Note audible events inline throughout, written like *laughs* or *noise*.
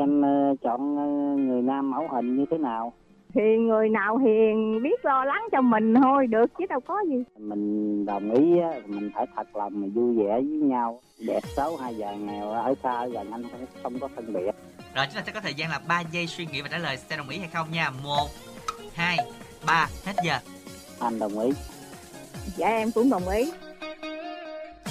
em ờ, chọn ờ, người nam mẫu hình như thế nào? Thì người nào hiền biết lo lắng cho mình thôi được chứ đâu có gì. Mình đồng ý á, mình phải thật lòng mà vui vẻ với nhau. Đẹp xấu hay già nghèo ở xa ở gần anh không, không có phân biệt. Rồi chúng ta sẽ có thời gian là 3 giây suy nghĩ và trả lời sẽ đồng ý hay không nha. 1 2 3 hết giờ. anh đồng ý. Dạ em cũng đồng ý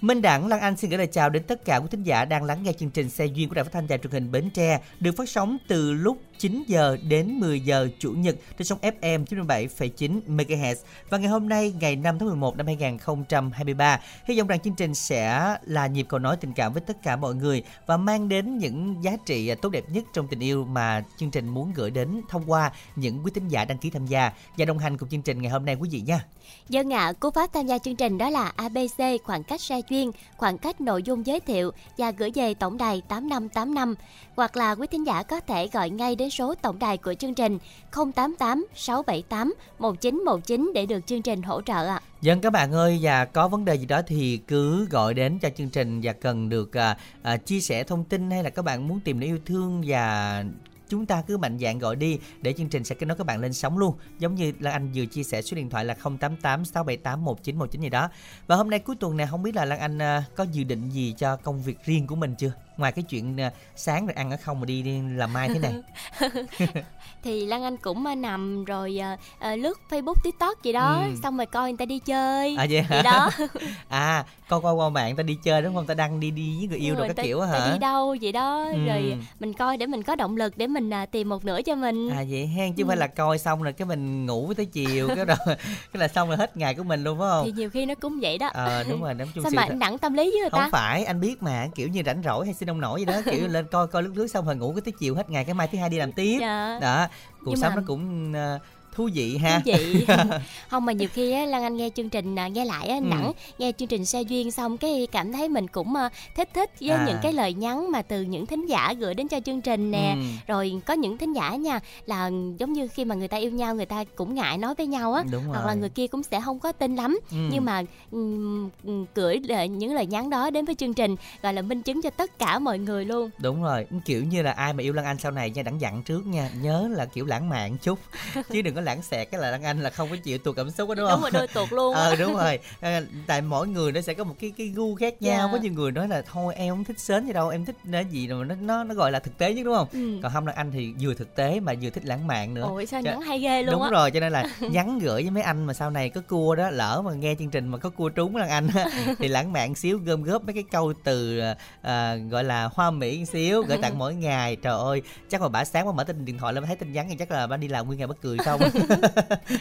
Minh Đẳng Lan Anh xin gửi lời chào đến tất cả quý thính giả đang lắng nghe chương trình Xe duyên của Đài Phát thanh và Truyền hình Bến Tre được phát sóng từ lúc 9 giờ đến 10 giờ chủ nhật trên sóng FM 97,9 MHz. Và ngày hôm nay ngày 5 tháng 11 năm 2023, hy vọng rằng chương trình sẽ là nhịp cầu nói tình cảm với tất cả mọi người và mang đến những giá trị tốt đẹp nhất trong tình yêu mà chương trình muốn gửi đến thông qua những quý thính giả đăng ký tham gia và đồng hành cùng chương trình ngày hôm nay quý vị nha. Dân ạ, cú pháp tham gia chương trình đó là ABC khoảng cách xe chuyên, khoảng cách nội dung giới thiệu và gửi về tổng đài 8585 hoặc là quý thính giả có thể gọi ngay đến số tổng đài của chương trình 088 678 1919 để được chương trình hỗ trợ ạ. Dân các bạn ơi và có vấn đề gì đó thì cứ gọi đến cho chương trình và cần được à, à, chia sẻ thông tin hay là các bạn muốn tìm để yêu thương và chúng ta cứ mạnh dạn gọi đi để chương trình sẽ kết nối các bạn lên sóng luôn. Giống như Lan Anh vừa chia sẻ số điện thoại là 088 678 1919 gì đó. Và hôm nay cuối tuần này, không biết là Lan Anh ờ, có dự định gì cho công việc riêng của mình chưa? Ngoài cái chuyện à, sáng rồi ăn ở không mà đi, đi làm mai thế này *laughs* Thì Lan Anh cũng à, nằm rồi à, à, lướt Facebook, TikTok gì đó, Ừ. xong rồi coi người ta đi chơi. à vậy hả Vậy đó. *laughs* à coi qua qua mạng ta đi chơi đúng không ta đăng đi đi với người yêu rồi rồi, các ta- kiểu á ta hả đi đâu vậy đó Ừ. rồi mình coi để mình có động lực để mình à, tìm một nửa cho mình à vậy hen chứ Ừ. phải là coi xong rồi cái mình ngủ tới chiều cái rồi *laughs* cái là xong rồi hết ngày của mình luôn phải không thì nhiều khi nó cũng vậy đó ờ đúng rồi nói chung sao mà nặng tâm lý với người ta không phải anh biết mà kiểu như rảnh rỗi hay xin ông nổi gì đó kiểu *laughs* lên coi coi lướt lướt xong rồi ngủ cái tới chiều hết ngày cái mai thứ hai đi làm tiếp Dạ. đó cuộc Nhưng sống mà- nó cũng ờ, thú vị ha. Thú vị. *laughs* Không mà nhiều khi á lan anh nghe chương trình à, nghe lại á Ừ. đẳng nghe chương trình xe duyên xong cái cảm thấy mình cũng à, thích thích với À. những cái lời nhắn mà từ những thính giả gửi đến cho chương trình nè. Ừ. rồi có những thính giả nha là giống như khi mà người ta yêu nhau người ta cũng ngại nói với nhau á hoặc là người kia cũng sẽ không có tin lắm. Ừ. nhưng mà gửi những lời nhắn đó đến với chương trình gọi là minh chứng cho tất cả mọi người luôn. Đúng rồi. Kiểu như là ai mà yêu Lan Anh sau này nha đẳng dặn trước nha. Nhớ là kiểu lãng mạn chút. *laughs* Chứ đừng có lãng xẹt cái là Lan Anh là không có chịu tuột cảm xúc đó đúng không? đúng rồi đôi tuột luôn ờ đúng rồi. À, tại mỗi người nó sẽ có một cái cái gu khác nhau. Dạ. có nhiều người nói là thôi em không thích sến gì đâu em thích cái gì mà nó nó nó gọi là thực tế nhất đúng không? Ừ. còn không là anh thì vừa thực tế mà vừa thích lãng mạn nữa. Ôi sao Cho- nhắn hay ghê luôn đúng á. rồi cho nên là *laughs* nhắn gửi với mấy anh mà sau này có cua đó lỡ mà nghe chương trình mà có cua trúng là anh *laughs* thì lãng mạn xíu gom góp mấy cái câu từ à, gọi là hoa mỹ xíu gửi tặng *laughs* mỗi ngày. Trời ơi chắc mà bả sáng mà mở tin điện thoại lên thấy tin nhắn thì chắc là bả đi làm nguyên ngày bất cười không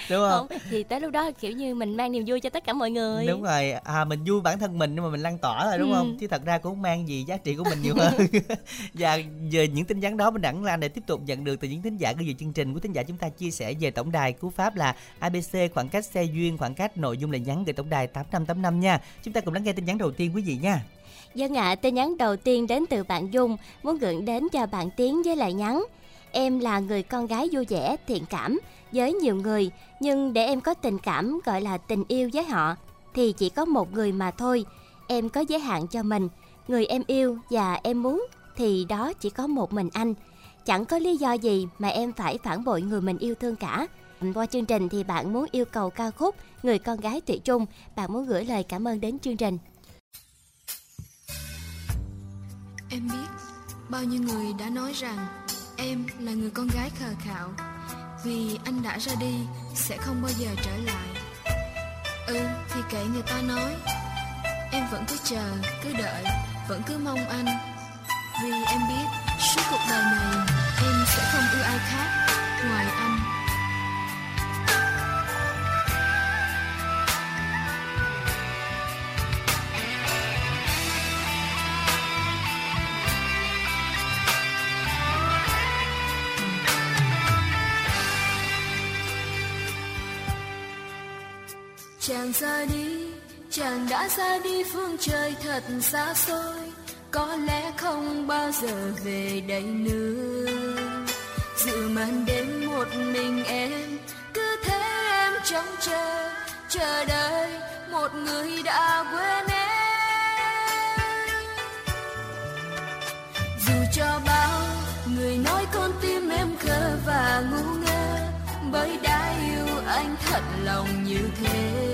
đúng không? Không thì tới lúc đó kiểu như mình mang niềm vui cho tất cả mọi người. Đúng rồi. À mình vui bản thân mình nhưng mà mình lan tỏa rồi đúng Ừ. không? Chứ thật ra cũng mang gì giá trị của mình nhiều hơn. *laughs* Và giờ những tin nhắn đó mình đẳng lan để tiếp tục nhận được từ những thính giả gửi về chương trình của thính giả chúng ta chia sẻ về tổng đài cú pháp là abc khoảng cách xe duyên khoảng cách nội dung lời nhắn gửi tổng đài 8585 nha. Chúng ta cùng lắng nghe tin nhắn đầu tiên quý vị nha. Dân ạ, tin nhắn đầu tiên đến từ bạn Dung muốn gửi đến cho bạn Tiến với lời nhắn. Em là người con gái vui vẻ, thiện cảm với nhiều người, nhưng để em có tình cảm gọi là tình yêu với họ thì chỉ có một người mà thôi. Em có giới hạn cho mình, người em yêu và em muốn thì đó chỉ có một mình anh. Chẳng có lý do gì mà em phải phản bội người mình yêu thương cả. Qua chương trình thì bạn muốn yêu cầu ca khúc Người con gái Thủy Trung, bạn muốn gửi lời cảm ơn đến chương trình. Em biết bao nhiêu người đã nói rằng em là người con gái khờ khạo vì anh đã ra đi sẽ không bao giờ trở lại. Ừ thì kệ người ta nói. Em vẫn cứ chờ, cứ đợi Vẫn cứ mong anh. Vì em biết suốt cuộc đời này Em sẽ không yêu ai khác Ngoài anh. Chàng ra đi, chàng đã ra đi phương trời thật xa xôi. Có lẽ không bao giờ về đây nữa. Dự màn đêm một mình em Cứ thế em trông chờ, chờ đợi Một người đã quên thật lòng như thế.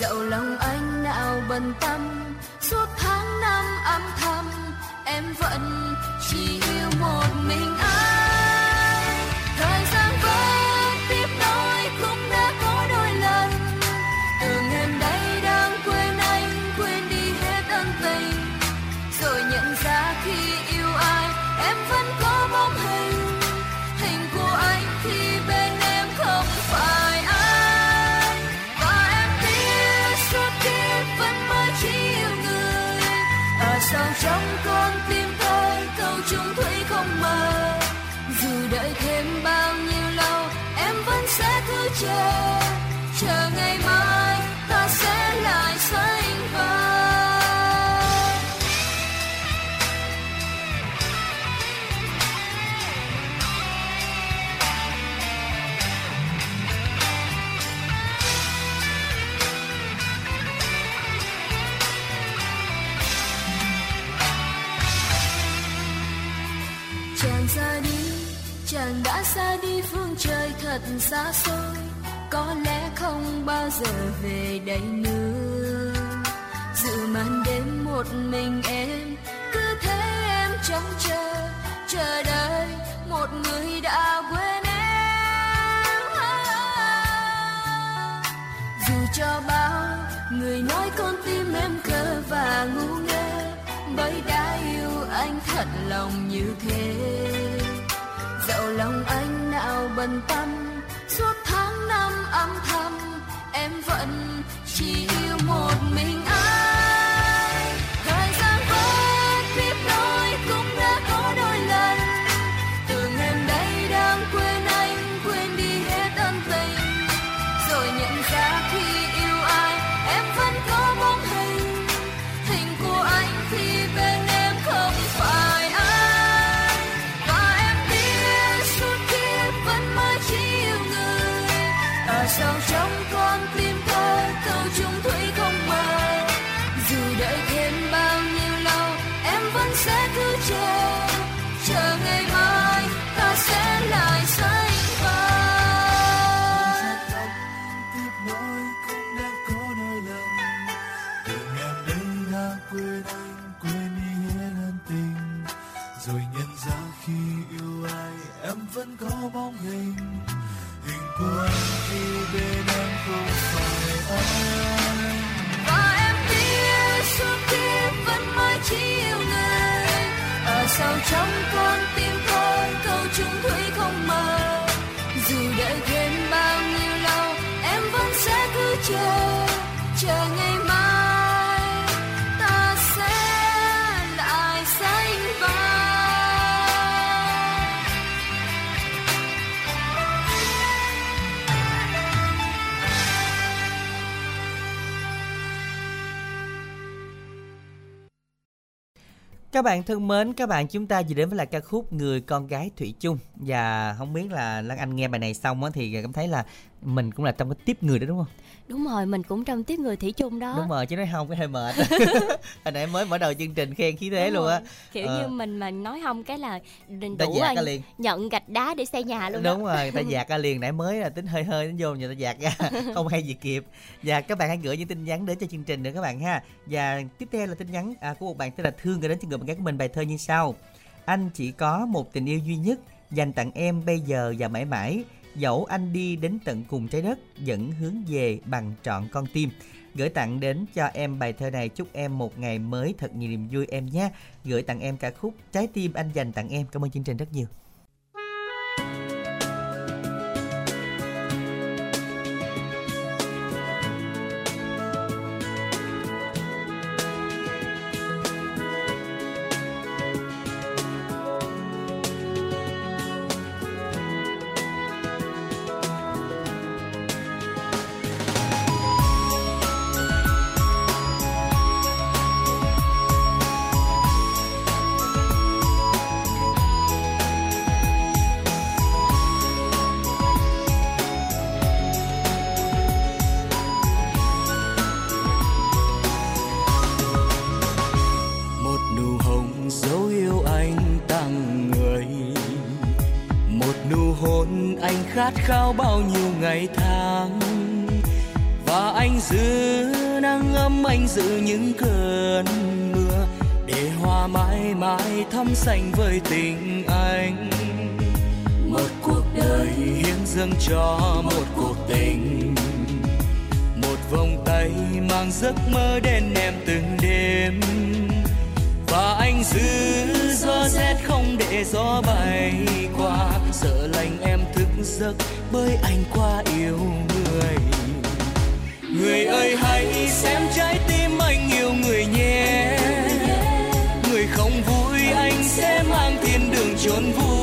Dẫu lòng anh nào bận tâm, suốt tháng năm âm thầm, em vẫn chỉ yêu một mình anh. Chung thủy không mờ dù đợi thêm bao nhiêu lâu, em vẫn sẽ cứ chờ chờ thật xa xôi, có lẽ không bao giờ về đây nữa. Dự màn đêm một mình em, cứ thế em trông chờ chờ đợi một người đã quên em. Dù cho bao người nói con tim em khờ và ngu ngơ, bởi đã yêu anh thật lòng như thế dẫu lòng anh nào bần tâm, suốt tháng năm âm thầm, em vẫn chỉ yêu một mình. Trong con tim tôi câu chung thủy không Các bạn thân mến, các bạn chúng ta vừa đến với lại ca khúc Người con gái Thủy chung và không biết là Lan Anh nghe bài này xong á thì cảm thấy là mình cũng là trong cái tiếp người đó đúng không? Đúng rồi, mình cũng trong tiếp người thủy chung đó. Đúng rồi, chứ nói không cái hơi mệt. *laughs* *laughs* Hồi nãy mới mở đầu chương trình khen khí thế Đúng luôn á. rồi. Kiểu Ờ. như mình mà nói không cái là ta đủ dạt rồi liền nhận gạch đá để xây nhà luôn đó. đúng rồi người ta *laughs* dạt ra liền nãy mới là tính hơi hơi nó vô người ta dạt ra không hay gì kịp và các bạn hãy gửi những tin nhắn đến cho chương trình nữa các bạn ha và tiếp theo là tin nhắn à, của một bạn tên là thương gửi đến cho người bạn gái của mình bài thơ như sau anh chỉ có một tình yêu duy nhất dành tặng em bây giờ và mãi mãi Dẫu anh đi đến tận cùng trái đất, Vẫn hướng về bằng trọn con tim. Gửi tặng đến cho em bài thơ này, Chúc em một ngày mới thật nhiều niềm vui em nhé. Gửi tặng em ca khúc Trái tim anh dành tặng em. Cảm ơn chương trình rất nhiều. Giấc bởi anh quá yêu người. Người ơi, hãy xem trái tim anh yêu người nhé. Người không vui, anh sẽ mang thiên đường chốn vui.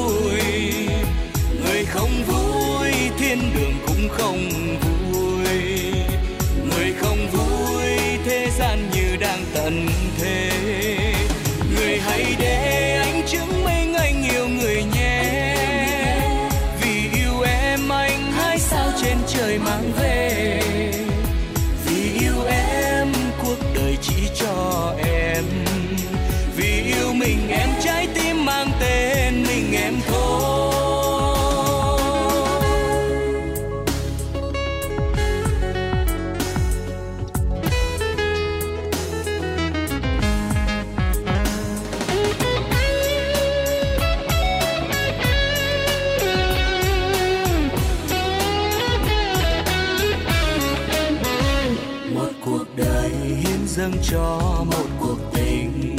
Cho một cuộc tình.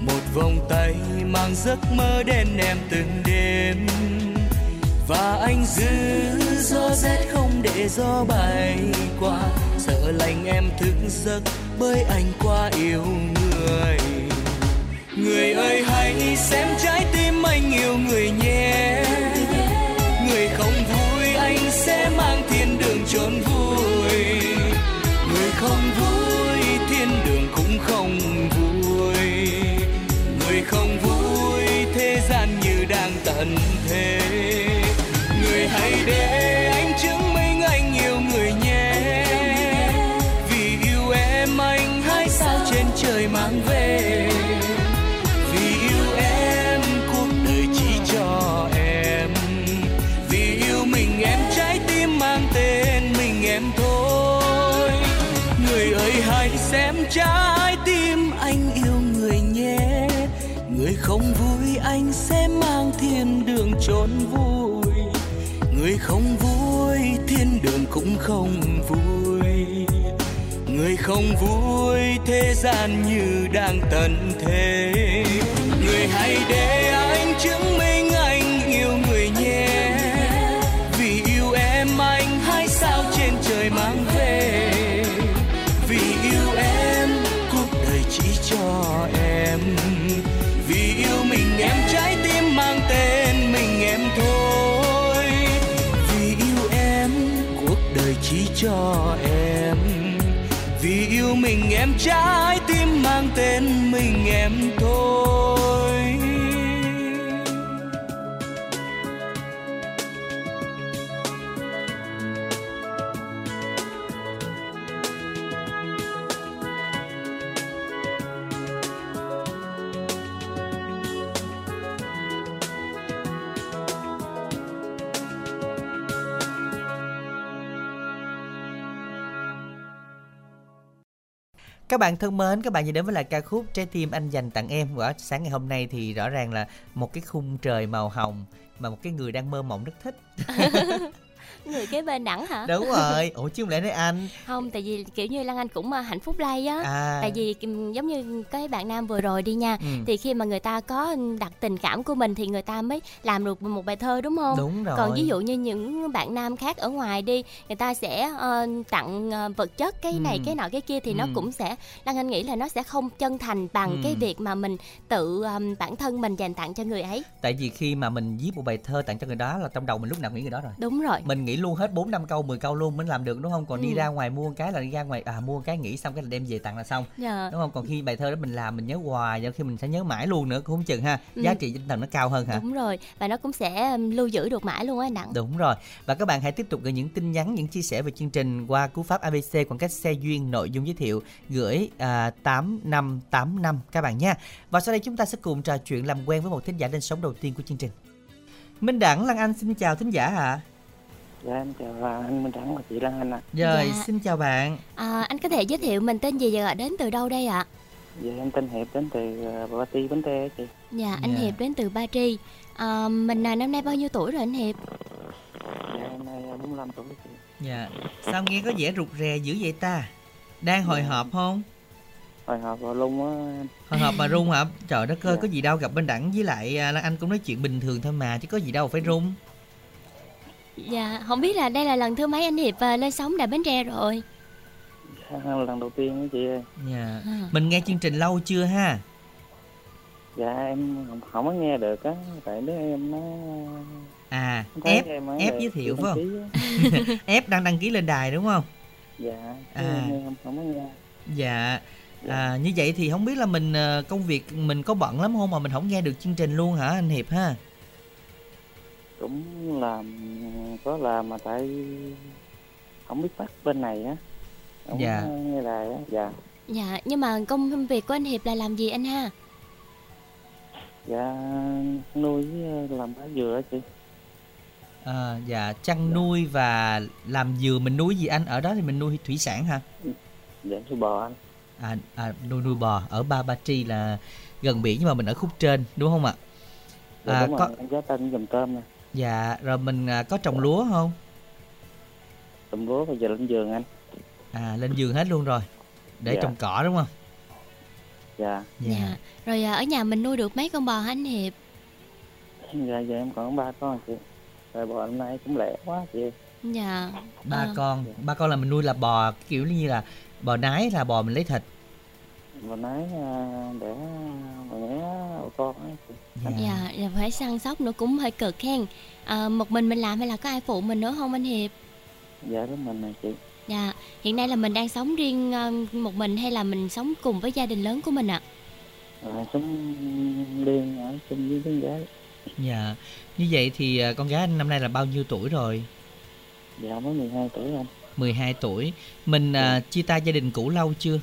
Một vòng tay mang giấc mơ đến em từng đêm. Và anh giữ gió rét không để gió bay qua. Sợ lạnh em thức giấc bởi anh quá yêu người. Người ơi, hãy xem trái tim anh yêu người nhé. Người không vui anh sẽ mang thiên đường trốn vui người không vui tận thế. Người hãy để anh chứng minh anh yêu người nhé. Vì yêu em anh hãy sao trên trời mang về. Vì yêu em, cuộc đời chỉ cho em. Vì yêu mình, em trái tim mang tên mình em thôi. Người ơi hãy xem trái tim anh yêu người nhé. Người không vui anh sẽ thiên chốn vui. Người không vui, thiên đường cũng không vui. Người không vui, thế gian như đang tận thế. Người hãy để anh chứng minh. Cho em. Vì yêu mình em trái tim mang tên mình em thôi. Các bạn thân mến, các bạn vừa đến với lại ca khúc Trái tim anh dành tặng em. Của sáng ngày hôm nay thì rõ ràng là một cái khung trời màu hồng mà một cái người đang mơ mộng rất thích. *laughs* người kế bên đẳng hả? Đúng rồi. Ủa chứ không lẽ nói anh? Không tại vì kiểu như lan anh cũng à, hạnh phúc lay á. À. Tại vì giống như cái bạn nam vừa rồi đi nha ừ, thì khi mà người ta có đặt tình cảm của mình thì người ta mới làm được một bài thơ đúng không? Đúng rồi. Còn ví dụ như những bạn nam khác ở ngoài đi người ta sẽ ờ, tặng ờ, vật chất cái này Ừ. cái nọ cái kia thì nó Ừ. cũng sẽ lan anh nghĩ là nó sẽ không chân thành bằng Ừ. cái việc mà mình tự ờm, bản thân mình dành tặng cho người ấy. Tại vì khi mà mình viết một bài thơ tặng cho người đó là trong đầu mình lúc nào nghĩ người đó rồi. Đúng rồi. Mình nghĩ luôn hết 4 năm câu 10 câu luôn mới làm được đúng không còn đi Ừ. ra ngoài mua cái là đi ra ngoài à mua cái nghĩ xong cái là đem về tặng là xong Dạ. đúng không còn khi bài thơ đó mình làm mình nhớ hoài nhiều khi mình sẽ nhớ mãi luôn nữa cũng chừng ha Ừ. giá trị tinh thần nó cao hơn hả đúng rồi và nó cũng sẽ lưu giữ được mãi luôn á anh đặng Đúng rồi. Và các bạn hãy tiếp tục gửi những tin nhắn, những chia sẻ về chương trình qua cú pháp ABC khoảng cách xe duyên nội dung giới thiệu gửi à, 8585 các bạn nha. Và sau đây chúng ta sẽ cùng trò chuyện làm quen với một thính giả lên sóng đầu tiên của chương trình. Minh Đẳng Lan Anh xin chào thính giả ạ. Dạ em chào anh Minh Đẳng và chị Lan Anh ạ. Rồi, Dạ. xin chào bạn. à, anh có thể giới thiệu mình tên gì và gọi đến từ đâu đây ạ Dạ em tên Hiệp đến từ ờ, Bà Ti Bến Tre chị. dạ anh Dạ. hiệp đến từ ba tri à, mình là năm nay bao nhiêu tuổi rồi anh hiệp Dạ em nay 45 tuổi chị. Dạ. Sao nghe có vẻ rụt rè dữ vậy ta? Đang hồi Dạ. hộp không? Hồi hộp vào lung á em. Hồi hộp mà run hả? Trời đất ơi, Dạ. có gì đâu gặp Minh Đẳng với lại à, Lan Anh cũng nói chuyện bình thường thôi mà chứ có gì đâu phải run. Dạ không biết là đây là lần thứ mấy anh hiệp à, lên sóng đài bến tre rồi Dạ, lần đầu tiên đó chị ơi. Dạ. à. Mình nghe chương trình lâu chưa ha? Dạ em không, không có nghe được á, tại đứa em nó À, ép ép giới thiệu phải á. *laughs* ép đang đăng ký lên đài đúng không? Dạ, À. à. em không có nghe. Dạ. Dạ. À, như vậy thì không biết là mình ờ, công việc mình có bận lắm không mà mình không nghe được chương trình luôn hả anh Hiệp ha? Cũng làm có làm mà tại không biết bắt bên này á. Không Dạ. nghe đài á. Dạ. dạ nhưng mà công việc của anh hiệp là làm gì anh ha Dạ nuôi với làm bá dừa á chị. À, dạ chăn nuôi và làm dừa mình nuôi gì anh ở đó thì mình nuôi thủy sản hả? Dạ nuôi bò anh. À, à nuôi nuôi bò ở Ba Ba Tri là gần biển nhưng mà mình ở khúc trên đúng không ạ? Dạ À, đúng có- rồi, em giá tên dùm tôm nè. Dạ rồi mình à, có trồng lúa không? Tùm lúa bây giờ lên giường anh. À lên giường hết luôn rồi. Để Dạ. trồng cỏ đúng không? Dạ. dạ rồi à, ở nhà mình nuôi được mấy con bò hả anh hiệp Dạ giờ em còn ba con chị. Rồi bò hôm nay cũng lẻ quá chị. dạ ba Ờ. con Dạ. ba con là mình nuôi là bò kiểu như là bò nái là bò mình lấy thịt Bò nái à, để bò né con á chị. dạ dạ phải săn sóc nữa cũng hơi cực hen à, một mình mình làm hay là có ai phụ mình nữa không anh hiệp Dạ đúng mình nè chị. dạ hiện nay là mình đang sống riêng ờ, một mình hay là mình sống cùng với gia đình lớn của mình ạ Rồi sống liên ở chung với đứa gái. dạ như vậy thì à, con gái anh năm nay là bao nhiêu tuổi rồi Dạ mới 12 tuổi anh. 12 tuổi mình à, chia tay gia đình cũ lâu chưa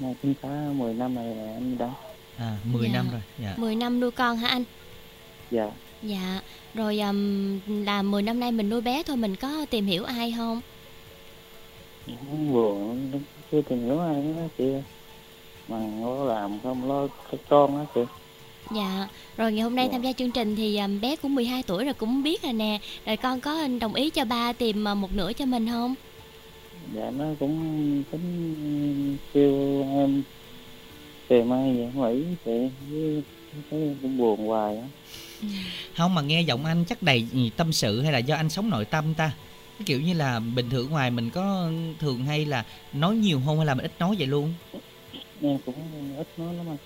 Nay cũng cả 10 năm rồi anh đã. à 10 Dạ. năm rồi dạ 10 năm nuôi con hả anh Dạ. dạ rồi ừm, là 10 năm nay mình nuôi bé thôi mình có tìm hiểu ai không Cũng buồn chưa tìm hiểu ai nữa chị. Mà có làm không lo cái con á chị. Dạ, rồi ngày hôm nay Dạ. tham gia chương trình thì à, bé cũng 12 tuổi rồi cũng biết rồi nè. Rồi con có đồng ý cho ba tìm à, một nửa cho mình không? Dạ nó cũng tính kêu em tìm ai vậy không nghĩ chị với thấy cũng buồn hoài á. Không mà nghe giọng anh chắc đầy tâm sự hay là do anh sống nội tâm ta? Cái kiểu như là bình thường ngoài mình có thường hay là nói nhiều không hay là mình ít nói vậy luôn? Em cũng ít nói lắm anh.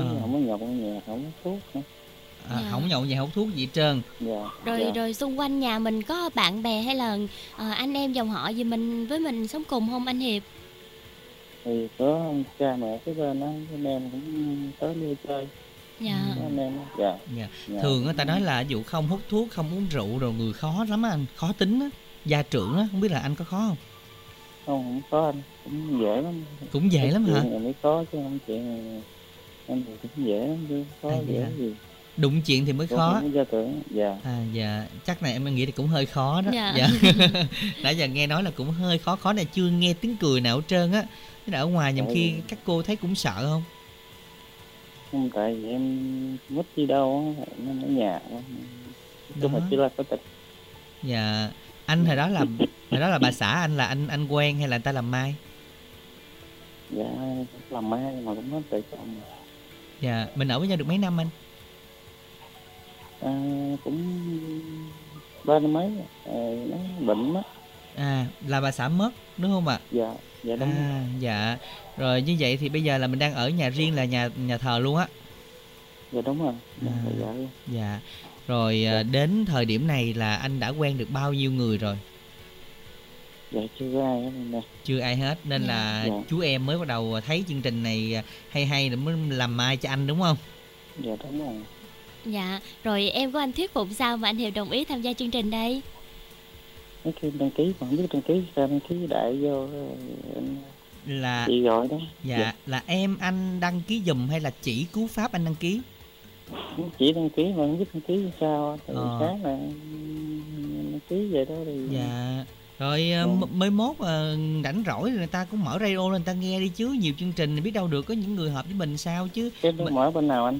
Ờ. không có nhậu ở nhà không có thuốc nữa à, Dạ. không nhậu gì không thuốc gì hết trơn dạ Rồi dạ. rồi xung quanh nhà mình có bạn bè hay là à, anh em dòng họ gì mình với mình sống cùng không anh Hiệp? thì có cha mẹ cái bên đó anh em cũng tới đi chơi Dạ. anh em đó. dạ Dạ. dạ. thường á ta nói là ví dụ không hút thuốc không uống rượu rồi người khó lắm anh khó tính á gia trưởng á không biết là anh có khó không không không có anh cũng dễ lắm cũng dễ lắm hả mới có chứ không chuyện này em thì cũng dễ lắm chứ có À, dễ gì đụng chuyện thì mới khó. dạ. À dạ. Chắc này em nghĩ thì cũng hơi khó đó. Dạ. *laughs* nãy giờ nghe nói là cũng hơi khó. Khó này chưa nghe tiếng cười nào hết trơn á. Thế là ở ngoài nhầm Tại khi vì- các cô thấy cũng sợ không? Không tại vì em mất đi đâu á em ở nhà là Đó. chỉ là có tình dạ. Anh hồi đó là hồi đó là bà xã anh là anh anh quen hay là người ta làm mai? Dạ làm mai mà cũng hết tự chồng dạ. Mình ở với nhau được mấy năm anh à, cũng ba mươi mấy à, nó bệnh á. À là bà xã mất đúng không ạ? Dạ dạ đúng. À dạ. Rồi như vậy thì bây giờ là mình đang ở nhà riêng là nhà nhà thờ luôn á? Dạ đúng rồi. Dạ, À. dạ, dạ. dạ. Rồi à, đến thời điểm này là anh đã quen được bao nhiêu người rồi? Dạ chưa ai hết nè chưa ai hết nên là Dạ. chú em mới bắt đầu thấy chương trình này hay hay để mới làm mai cho anh đúng không? Dạ đúng rồi Dạ, rồi em của anh thuyết phục sao mà anh Hiệp đồng ý tham gia chương trình đây? mấy khi đăng ký không biết đăng ký sao đăng ký đại vô ờ, là chị gọi đó dạ là em anh đăng ký giùm hay là chỉ cú pháp anh đăng ký chỉ đăng ký mà không biết đăng ký sao thì Ờ. sáng là đăng ký vậy đó thì dạ rồi à, Dạ. mới mốt à, rảnh rỗi người ta cũng mở radio lên người ta nghe đi chứ nhiều chương trình biết đâu được có những người hợp với mình sao chứ đó mở bên nào anh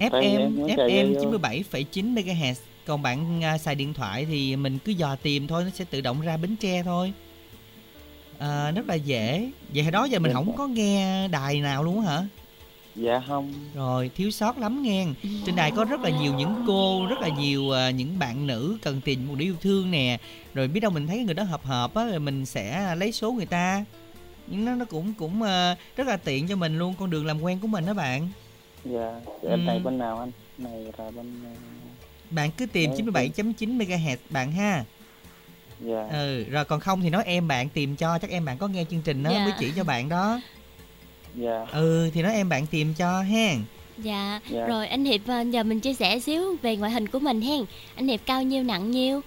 FM FM vô. 97,9 MHz còn bạn à, xài điện thoại thì mình cứ dò tìm thôi nó sẽ tự động ra Bến Tre thôi. À, rất là dễ. Vậy hồi đó giờ mình Dạ. không có nghe đài nào luôn hả? Dạ không. Rồi thiếu sót lắm nghe. Trên đài có rất là nhiều những cô rất là nhiều à, những bạn nữ cần tìm một đứa yêu thương nè. Rồi biết đâu mình thấy người đó hợp hợp á rồi mình sẽ lấy số người ta. Nhưng nó nó cũng cũng à, rất là tiện cho mình luôn con đường làm quen của mình đó bạn dạ dạ này Ừ. bên nào anh này là bên ờ, bạn cứ tìm Dạ, 97.9 MHz bạn ha dạ ừ rồi còn không thì nói em bạn tìm cho chắc em bạn có nghe chương trình đó Dạ. mới chỉ cho bạn đó dạ ừ thì nói em bạn tìm cho hen Dạ, Dạ. rồi anh Hiệp giờ mình chia sẻ xíu về ngoại hình của mình hen. Anh Hiệp cao nhiêu nặng nhiêu?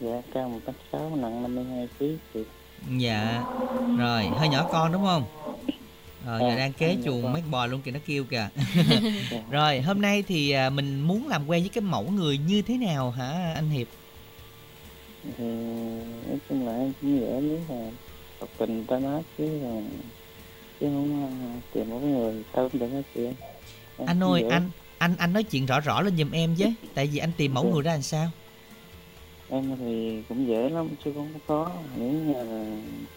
dạ cao một tám sáu nặng năm mươi hai kg thì dạ rồi hơi nhỏ con đúng không *laughs* Dạ, giờ đang kế chuồng mấy bò luôn kìa nó kêu kìa. *laughs* *laughs* Rồi hôm nay thì à, mình muốn làm quen với cái mẫu người như thế nào hả anh hiệp? Thì nói chung là em cũng dễ nếu là học tình ta nói chứ là chứ không ờ, tìm một người tao cũng được hết chị em. Anh ơi dễ. anh anh anh nói chuyện rõ rõ lên giùm em chứ tại vì anh tìm mẫu Dạ. người ra làm sao? Em thì cũng dễ lắm chứ không có. Khó nếu là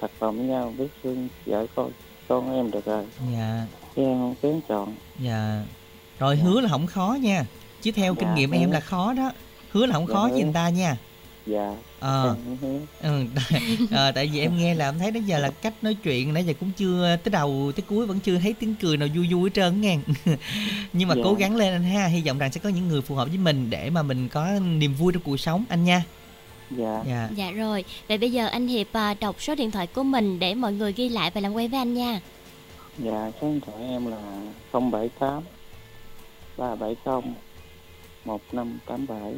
thật lòng với nhau biết thương vợ con con em được rồi. Dạ. Chứ em không kén chọn. Dạ. Rồi hứa là không khó nha. Chứ theo kinh Dạ, nghiệm hứa. em là khó đó. Hứa là không Dạ, khó với người ta nha. Dạ ờ. ừ, tại, ờ, tại vì em nghe là em thấy đến giờ là cách nói chuyện nãy giờ cũng chưa tới đầu tới cuối vẫn chưa thấy tiếng cười nào vui vui hết trơn nghe. *laughs* Nhưng mà Dạ. cố gắng lên anh ha hy vọng rằng sẽ có những người phù hợp với mình để mà mình có niềm vui trong cuộc sống. Anh nha dạ. Dạ. Dạ rồi, vậy bây giờ anh Hiệp à, đọc số điện thoại của mình để mọi người ghi lại và làm quen với anh nha. dạ số điện thoại em là không bảy tám ba bảy không một năm tám bảy.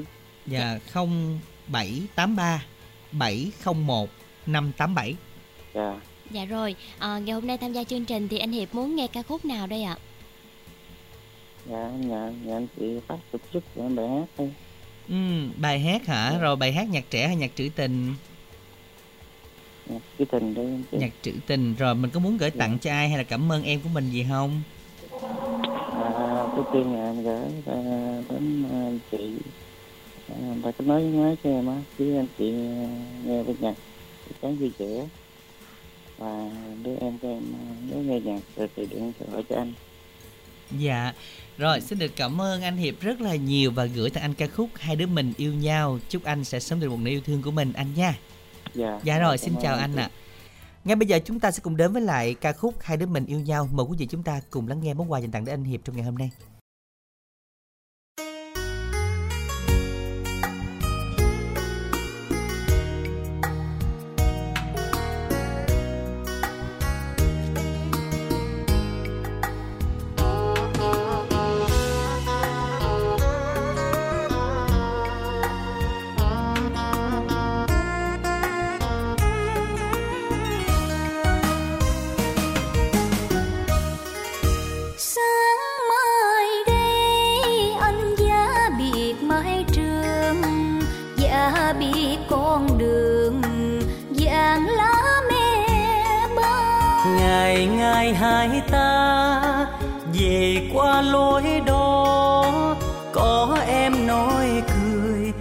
Dạ không bảy tám ba bảy không một năm tám bảy. Dạ. Dạ rồi, à, ngày hôm nay tham gia chương trình thì anh Hiệp muốn nghe ca khúc nào đây ạ? dạ nhà nhà anh chị phát tổ chức cho em bài hát thôi ừ, bài hát hả? Rồi bài hát nhạc trẻ hay nhạc trữ tình? Nhạc cái tình chị nhạc trữ tình. Rồi mình có muốn gửi tặng cho ai hay là cảm ơn em của mình gì không? À, trước tiên là em gửi đến à, anh chị. À, ta có nói nói cho em á. Chứ anh chị à, nghe bên nhạc sáng vui vẻ. Và đứa em của em à, nếu nghe nhạc rồi thì điện thoại cho anh. Dạ, rồi xin được cảm ơn anh Hiệp rất là nhiều và gửi tặng anh ca khúc Hai đứa mình yêu nhau. Chúc anh sẽ sớm được một nửa yêu thương của mình anh nha. dạ Dạ rồi, xin chào anh ạ. Ngay bây giờ chúng ta sẽ cùng đến với lại ca khúc Hai đứa mình yêu nhau. Mời quý vị chúng ta cùng lắng nghe món quà dành tặng đến anh Hiệp trong ngày hôm nay. Nói cười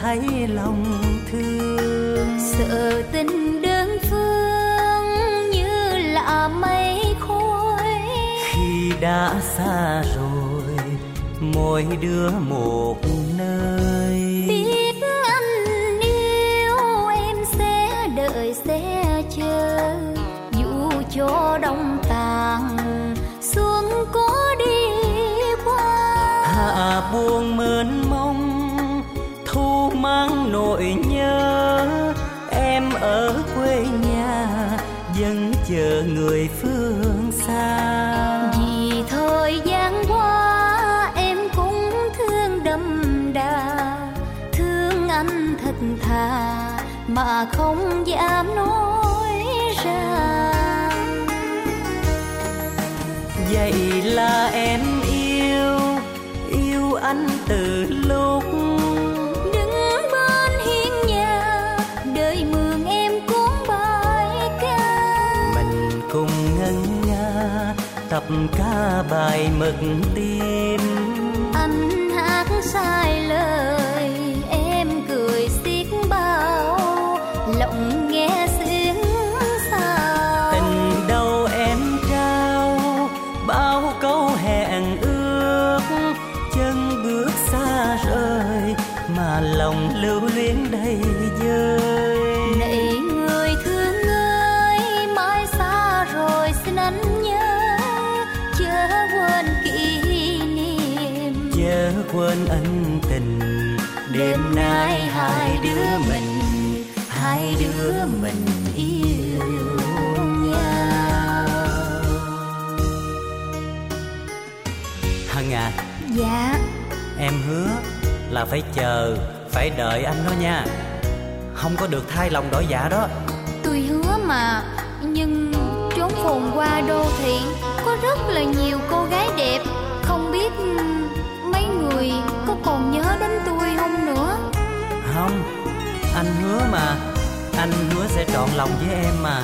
thấy lòng thương. Sợ tình đơn phương như là mây khói. Khi đã xa rồi mỗi đứa một hạ buông mơn mông thu mang nỗi nhớ. Em ở quê nhà vẫn chờ người phương xa. Vì thời gian qua em cũng thương đậm đà thương anh thật thà mà không dám nói ra. Vậy là em từ lúc đứng bên hiên nhà đời mường em cuốn bài ca. Mình cùng ngân nga tập ca bài mực tim. Anh hát sai à? Dạ. Em hứa là phải chờ phải đợi anh đó nha. Không có được thay lòng đổi dạ đó. Tôi hứa mà nhưng chốn phồn qua đô thị có rất là nhiều cô gái đẹp. Không biết mấy người có còn nhớ đến tôi không nữa? Không anh hứa mà anh hứa sẽ trọn lòng với em mà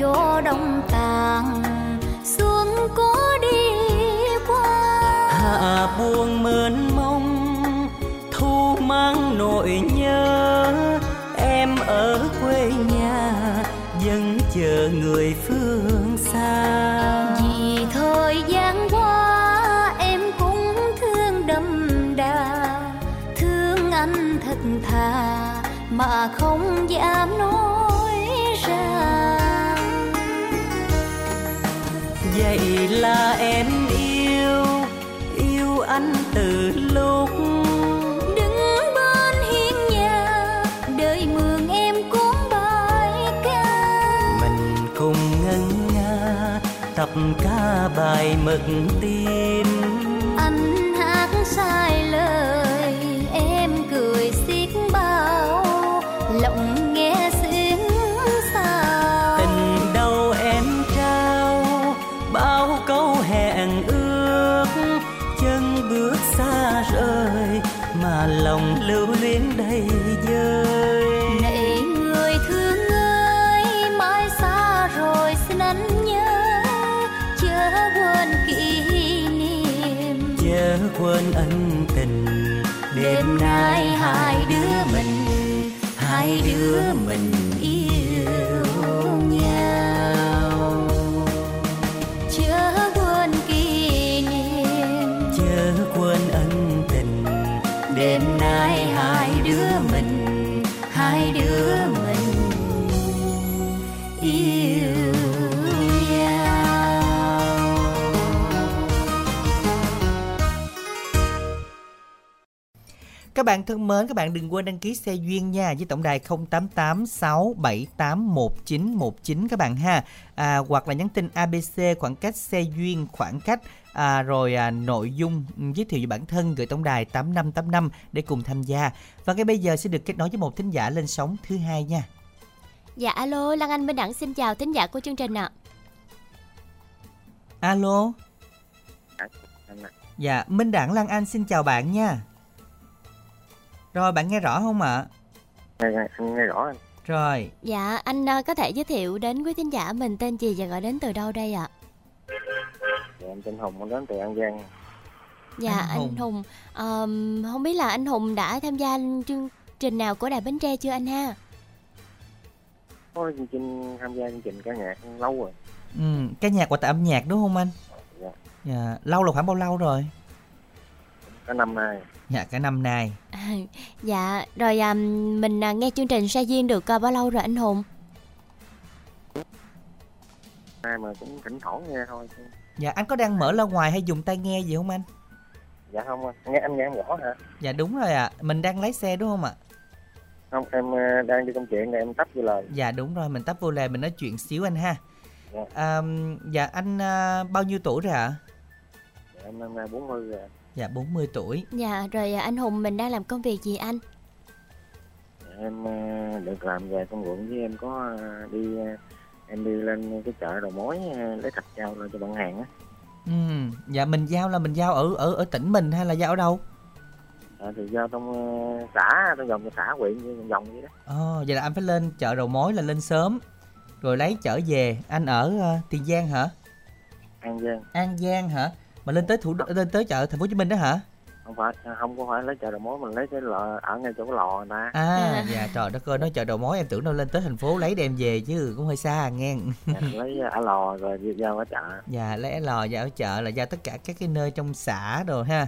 cho đông tàn xuống có đi qua. Hạ buông mơn mông thu mang nỗi nhớ. Em ở quê nhà vẫn chờ người phương xa. Vì thời gian qua em cũng thương đậm đà thương anh thật thà mà không dám nói vậy là em yêu yêu anh từ lúc đứng bên hiên nhà đời mường em cuốn bài ca. Mình cùng ngân nga tập ca bài mực tim niệm quên ân tình. Đêm nay hai đứa mình hai đứa mình yêu nhau. Các bạn thân mến, các bạn đừng quên đăng ký xe duyên nha với tổng đài 0886781919 các bạn ha. À, hoặc là nhắn tin ABC khoảng cách xe duyên khoảng cách à, rồi à, nội dung ừ, giới thiệu về bản thân gửi tổng đài 8585 để cùng tham gia. Và ngay bây giờ sẽ được kết nối với một thính giả lên sóng thứ hai nha. Dạ alo, Lan Anh Minh Đẳng xin chào thính giả của chương trình ạ. Alo. Dạ, Minh Đẳng Lan Anh xin chào bạn nha. Rồi bạn nghe rõ không ạ? nghe, nghe, anh nghe rõ anh Rồi, Dạ, anh à, có thể giới thiệu đến quý thính giả mình tên gì và gọi đến từ đâu đây ạ? em tên Hùng, em đến từ An Giang. Dạ Anh anh Hùng. Hùng, ờm, không biết là anh Hùng đã tham gia chương trình nào của Đài Bến Tre chưa anh ha? Có chương trình tham gia chương trình ca nhạc lâu rồi. Ừ, cái nhạc và tại âm nhạc đúng không anh? Dạ. Dạ, lâu là khoảng bao lâu rồi? Cả năm nay. Dạ, cả năm nay. *laughs* Dạ, rồi à, mình à, nghe chương trình Sa Duyên được à, bao lâu rồi anh Hùng? Nay mà cũng thỉnh thoảng nghe thôi. Dạ, anh có đang mở loa ngoài hay dùng tai nghe gì không anh? Dạ không, anh. nghe anh nghe em rõ hả? Dạ đúng rồi ạ, mình đang lái xe đúng không ạ? Không, em ờ, đang đi công chuyện này em tắt vô lời. Dạ đúng rồi, mình tắt vô lề mình nói chuyện xíu anh ha. Dạ. À, dạ anh à, bao nhiêu tuổi rồi ạ? Dạ, em năm nay 40 rồi. Dạ 40 tuổi. Dạ, rồi à, anh Hùng mình đang làm công việc gì anh? Dạ, Em ờ, được làm về công ruộng với em có ờ, đi ờ, em đi lên cái chợ đầu mối ờ, lấy thịt giao lên cho bạn hàng á. Ừ, dạ mình giao là mình giao ở ở ở tỉnh mình hay là giao ở đâu? À, thì giao trong ờ, xã, trong vòng xã huyện như vòng vòng vậy đó. Ồ, vậy là anh phải lên chợ đầu mối là lên sớm rồi lấy chở về. Anh ở ờ, Tiền Giang hả? An Giang. An Giang hả? Mà lên tới thủ đô- lên tới chợ thành phố Hồ Chí Minh đó hả? Không phải, không có phải lấy chợ đầu mối mình lấy cái lò ở ngay chỗ cái lò người ta. À, dạ trời đất ơi nói chợ đầu mối em tưởng đâu lên tới thành phố lấy đem về chứ cũng hơi xa nghe. Dạ, lấy ở lò rồi đi giao ở chợ. Dạ lấy lò giao ở chợ là giao tất cả các cái nơi trong xã rồi ha.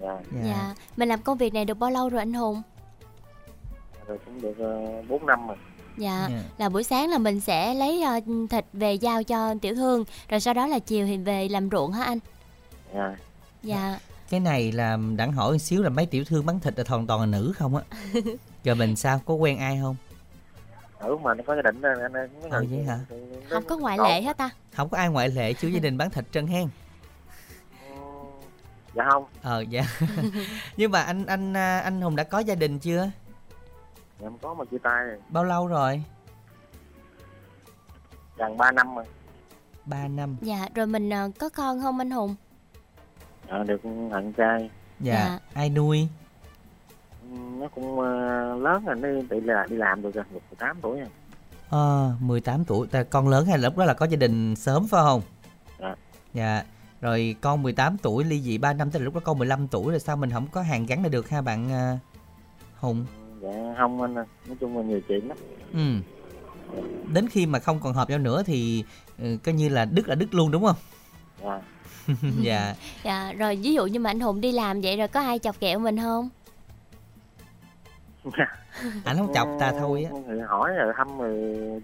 Dạ. Dạ, mình làm công việc này được bao lâu rồi anh Hùng? Rồi cũng được uh, 4 năm rồi. Dạ, Dạ. là buổi sáng là mình sẽ lấy à, thịt về giao cho tiểu thương, rồi sau đó là chiều thì về làm ruộng hả anh? Dạ. Dạ, Cái này là đặng hỏi một xíu là mấy tiểu thương bán thịt là toàn toàn là nữ không á. *laughs* Rồi mình sao có quen ai không? Ừ mà nó có gia đình rồi anh người vậy hả? không có ngoại lệ hết ta? Không có ai ngoại lệ chứ gia đình bán thịt trơn hen. Dạ không, Ờ dạ. *laughs* Nhưng mà anh anh à, anh Hùng đã có gia đình chưa? dạ em có mà chia tay rồi. Bao lâu rồi? gần 3 năm rồi. 3 năm. Dạ, rồi mình à, có con không anh Hùng? Dạ, được thằng trai. Dạ. Dạ. Ai nuôi? Ừ, Nó cũng ờ, lớn rồi, nó đi, là đi làm được rồi, được 18 tuổi rồi. Ờ 18 tuổi. Ta con lớn hay là lúc đó là có gia đình sớm phải không? Dạ. Dạ. Rồi con 18 tuổi ly dị 3 năm tức là lúc đó con 15 tuổi rồi sao mình không có hàng gắn lại được ha bạn à, Hùng? Dạ không anh nói chung là nhiều chuyện lắm. Ừ. Đến khi mà không còn hợp nhau nữa thì ừ, coi như là đứt là đứt luôn đúng không? Dạ. Dạ. *laughs* Dạ, rồi ví dụ như mà anh Hùng đi làm vậy rồi có ai chọc kẹo mình không? *laughs* Anh không chọc ta thôi á. Thì hỏi rồi thăm rồi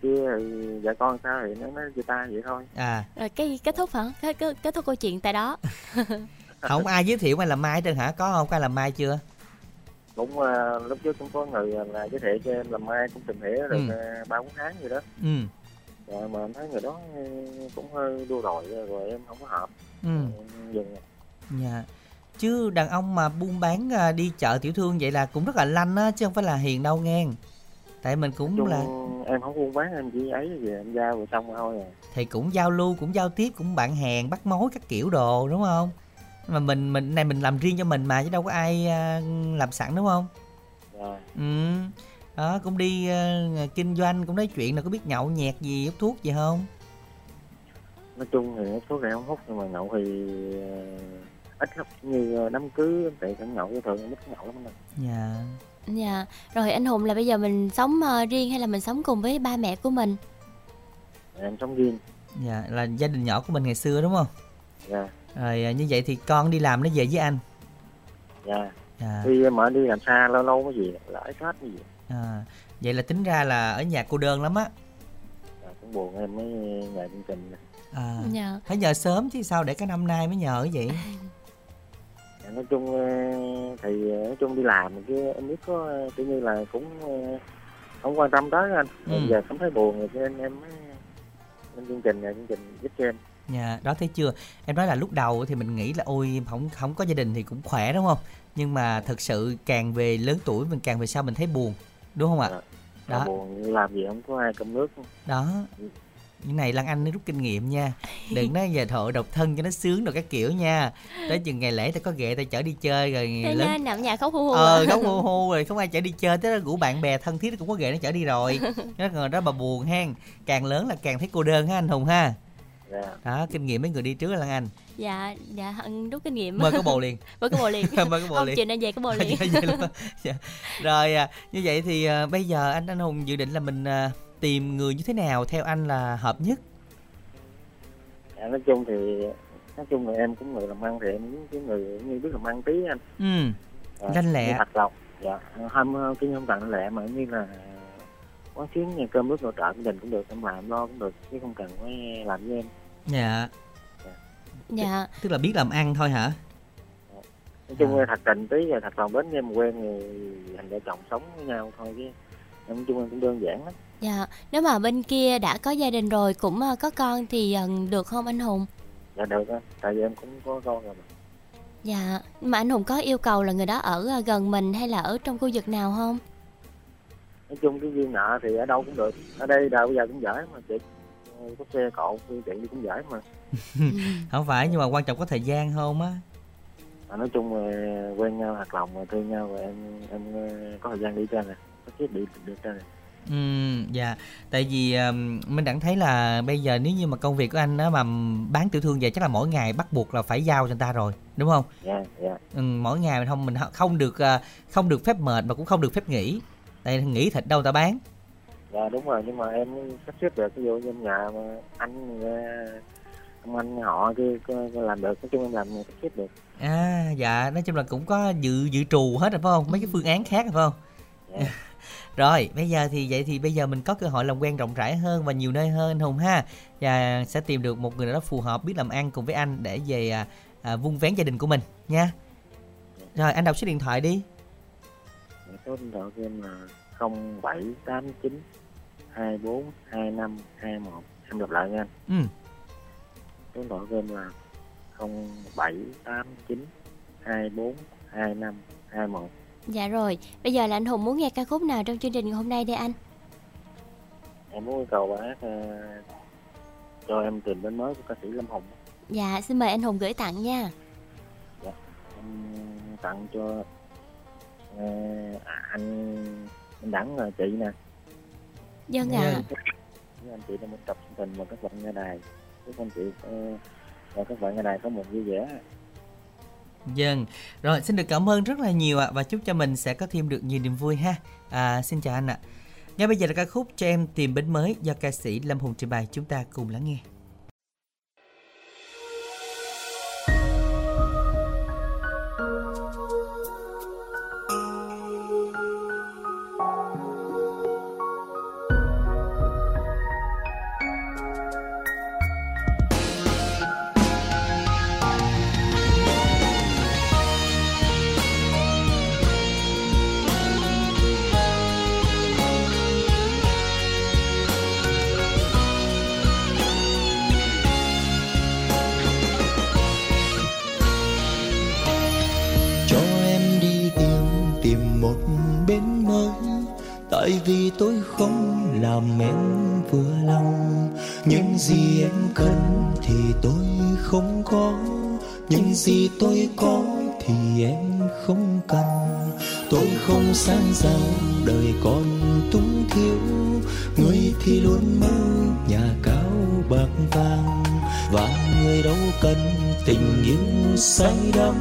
kia rồi vợ con sao thì nó nói chia tay vậy thôi. À, Rồi cái kết thúc hả? Kết, kết, kết thúc câu chuyện tại đó. *laughs* không ai giới thiệu mày làm mai hết trơn hả? Có không? Có ai làm mai chưa? Cũng ờ, lúc trước cũng có người là giới thiệu cho em làm mai cũng tìm hiểu được Ừ. ờ, ba bốn tháng gì đó. Ừ. Rồi mà em thấy người đó cũng hơi đua đòi rồi em không có hợp. Ừ. Em dừng. Dạ. Chứ đàn ông mà buôn bán à, đi chợ tiểu thương vậy là cũng rất là lanh á chứ không phải là hiền đâu nghe. Tại mình cũng Chung là em không buôn bán em chỉ ấy gì em giao rồi xong thôi à. thì cũng giao lưu cũng giao tiếp cũng bạn hàng bắt mối các kiểu đồ đúng không? Mà mình mình này mình làm riêng cho mình mà chứ đâu có ai à, làm sẵn đúng không? Dạ. Ừ. Đó cũng đi à, kinh doanh cũng nói chuyện là có biết nhậu nhẹt gì hút thuốc gì không? nói chung thì hút thuốc này không hút nhưng mà nhậu thì ờ, ít lắm như ờ, đám cưới em tại cũng nhậu chứ thường em ít nhậu lắm mà Dạ. Dạ, rồi anh Hùng là bây giờ mình sống ờ, riêng hay là mình sống cùng với ba mẹ của mình? em sống riêng Dạ là gia đình nhỏ của mình ngày xưa đúng không? dạ Rồi như vậy thì con đi làm nó về với anh. dạ Dạ. đi mà đi làm xa lâu lâu cái gì là ít hết cái gì À, vậy là tính ra là ở nhà cô đơn lắm á. dạ, cũng buồn em mới nhờ chương trình. À, Dạ. phải nhờ sớm chứ sao để cái năm nay mới nhờ vậy? *laughs* Dạ, nói chung ờ, thì ờ, nói chung đi làm chứ em biết có ờ, kiểu như là cũng không quan tâm tới anh Ừ. Giờ cảm thấy buồn rồi cho nên em mới lên chương trình nhờ chương trình giúp cho em Dạ, đó thấy chưa? Em nói là lúc đầu thì mình nghĩ là ôi không không có gia đình thì cũng khỏe đúng không? Nhưng mà thật sự càng về lớn tuổi mình càng về sau mình thấy buồn, đúng không ạ? Dạ. Đó. buồn làm gì không có ai cầm nước Đó. Cái này Lan Anh nó rút kinh nghiệm nha Đừng nói giờ thợ độc thân cho nó sướng rồi các kiểu nha Tới chừng ngày lễ ta có ghệ ta chở đi chơi rồi Thế lớn nên nằm nhà khóc hu hu. ờ à. khóc hu hu rồi không ai chở đi chơi tới đó rủ bạn bè thân thiết cũng có ghệ nó chở đi rồi *laughs* nó ngờ đó bà buồn hen càng lớn là càng thấy cô đơn ha anh hùng ha dạ. Đó kinh nghiệm mấy người đi trước là Lan Anh. Dạ dạ rút kinh nghiệm. Mời có bồ liền. *laughs* Mời có bồ liền. *laughs* Mời có bồ liền. chiều nay về có bồ *laughs* liền. Dạ, vậy luôn á. Dạ. rồi à, như vậy thì à, bây giờ anh anh hùng dự định là mình à, tìm người như thế nào theo anh là hợp nhất? Dạ, nói chung thì nói chung là em cũng người làm ăn thì em muốn cái người như biết làm ăn tí anh. Ừ Dạ, Lanh lẹ. thật lòng dạ không cái không cần lẹ mà như là quán xuyến nhà cơm nước nội trợ gia đình cũng được em làm lo cũng được chứ không cần phải làm với em dạ. Dạ. Tức là biết làm ăn thôi hả? Nói chung À. là thật tình tí và thật lòng đến em quen thì thành vợ chồng sống với nhau thôi chứ. Em nói chung em cũng đơn giản lắm. Dạ. Nếu mà bên kia đã có gia đình rồi cũng ờ, có con thì ờ, được không anh hùng? Dạ được á. Tại vì em cũng có con rồi mà. Dạ. Nhưng mà anh hùng có yêu cầu là người đó ở ờ, gần mình hay là ở trong khu vực nào không? Nói chung cái duyên nợ thì ở đâu cũng được. Ở đây đâu bây giờ cũng giỏi mà chị có xe cộ phương tiện gì cũng giỏi mà *laughs* không phải nhưng mà quan trọng có thời gian không á à, nói chung là quen nhau thật lòng mà thương nhau rồi em em ờ, có thời gian đi chơi nè có chiếc đi được chơi nè Ừ, dạ. Tại vì um, mình đã thấy là bây giờ nếu như mà công việc của anh á mà bán tiểu thương vậy chắc là mỗi ngày bắt buộc là phải giao cho người ta rồi, đúng không? dạ dạ Ừ, mỗi ngày mình không mình không được à, không được phép mệt mà cũng không được phép nghỉ. Tại nghỉ thịt đâu ta bán. Dạ đúng rồi nhưng mà em sắp xếp được ví dụ như em nhà mà anh ờ, ông anh họ kia làm được nói chung em làm sắp xếp được À dạ, nói chung là cũng có dự dự trù hết rồi phải không? Mấy cái phương án khác rồi phải không? Dạ. *laughs* Rồi, bây giờ thì vậy thì bây giờ mình có cơ hội làm quen rộng rãi hơn và nhiều nơi hơn Hùng ha. Và sẽ tìm được một người nào đó phù hợp biết làm ăn cùng với anh để về à, à, vun vén gia đình của mình nha. Rồi, anh đọc số điện thoại đi. Dạ, số điện thoại của em là 0789 242521 em đọc lại nha anh. Ừ. số của em là 0789 242521 dạ rồi bây giờ là anh hùng muốn nghe ca khúc nào trong chương trình ngày hôm nay đây anh? Em muốn yêu cầu bác ờ, cho em tìm đến mới của ca sĩ Lâm Hồng dạ xin mời anh hùng gửi tặng nha. Em tặng cho à, anh anh đẳng là chị nè dân Dạ. ạ với anh chị đã một tập chương trình và các bạn nghe đài chúc anh chị ờ, và các bạn nghe đài có một vui vẻ Dân. Rồi, xin được cảm ơn rất là nhiều ạ và chúc cho mình sẽ có thêm được nhiều niềm vui ha. À, xin chào anh ạ. Ngay bây giờ là ca khúc cho em tìm bến mới do ca sĩ Lâm Hùng trình bày chúng ta cùng lắng nghe. cho tại vì tôi không làm em vừa lòng. Những gì em cần thì tôi không có. Những gì tôi có thì em không cần. Tôi không sang giàu, đời còn túng thiếu. Người thì luôn mơ, nhà cao bạc vàng. Và người đâu cần tình yêu say đắm.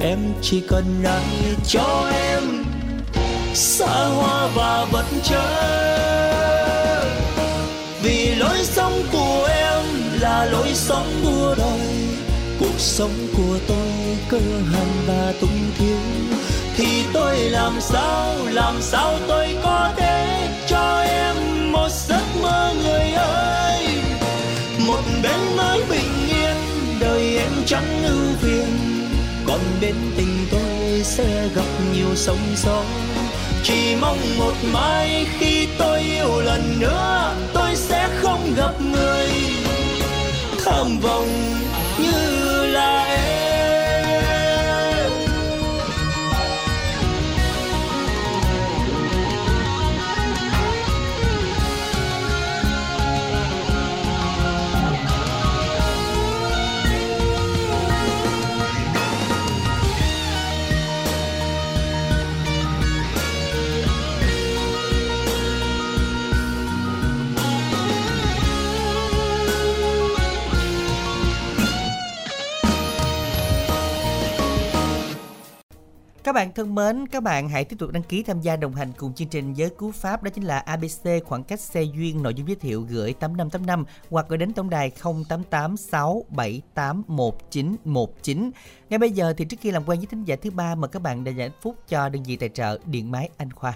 Em chỉ cần ai cho em xa hoa và vật chất vì lối sống của em là lối sống đua đòi cuộc sống của tôi cơ hàn và tung thiếu. Thì tôi làm sao làm sao tôi có thể cho em một giấc mơ người ơi? Một bên mới bình yên, đời em chẳng ưu phiền. Còn bên tình tôi sẽ gặp nhiều sóng gió chỉ mong một mai khi tôi yêu lần nữa, tôi sẽ không gặp người tham vọng như Các bạn thân mến, các bạn hãy tiếp tục đăng ký tham gia đồng hành cùng chương trình với cú pháp đó chính là ABC khoảng cách xe duyên nội dung giới thiệu gửi 8585 hoặc gửi đến tổng đài 0886781919. Ngay bây giờ thì trước khi làm quen với thính giả thứ ba mời các bạn dành giải phút cho đơn vị tài trợ Điện máy Anh Khoa.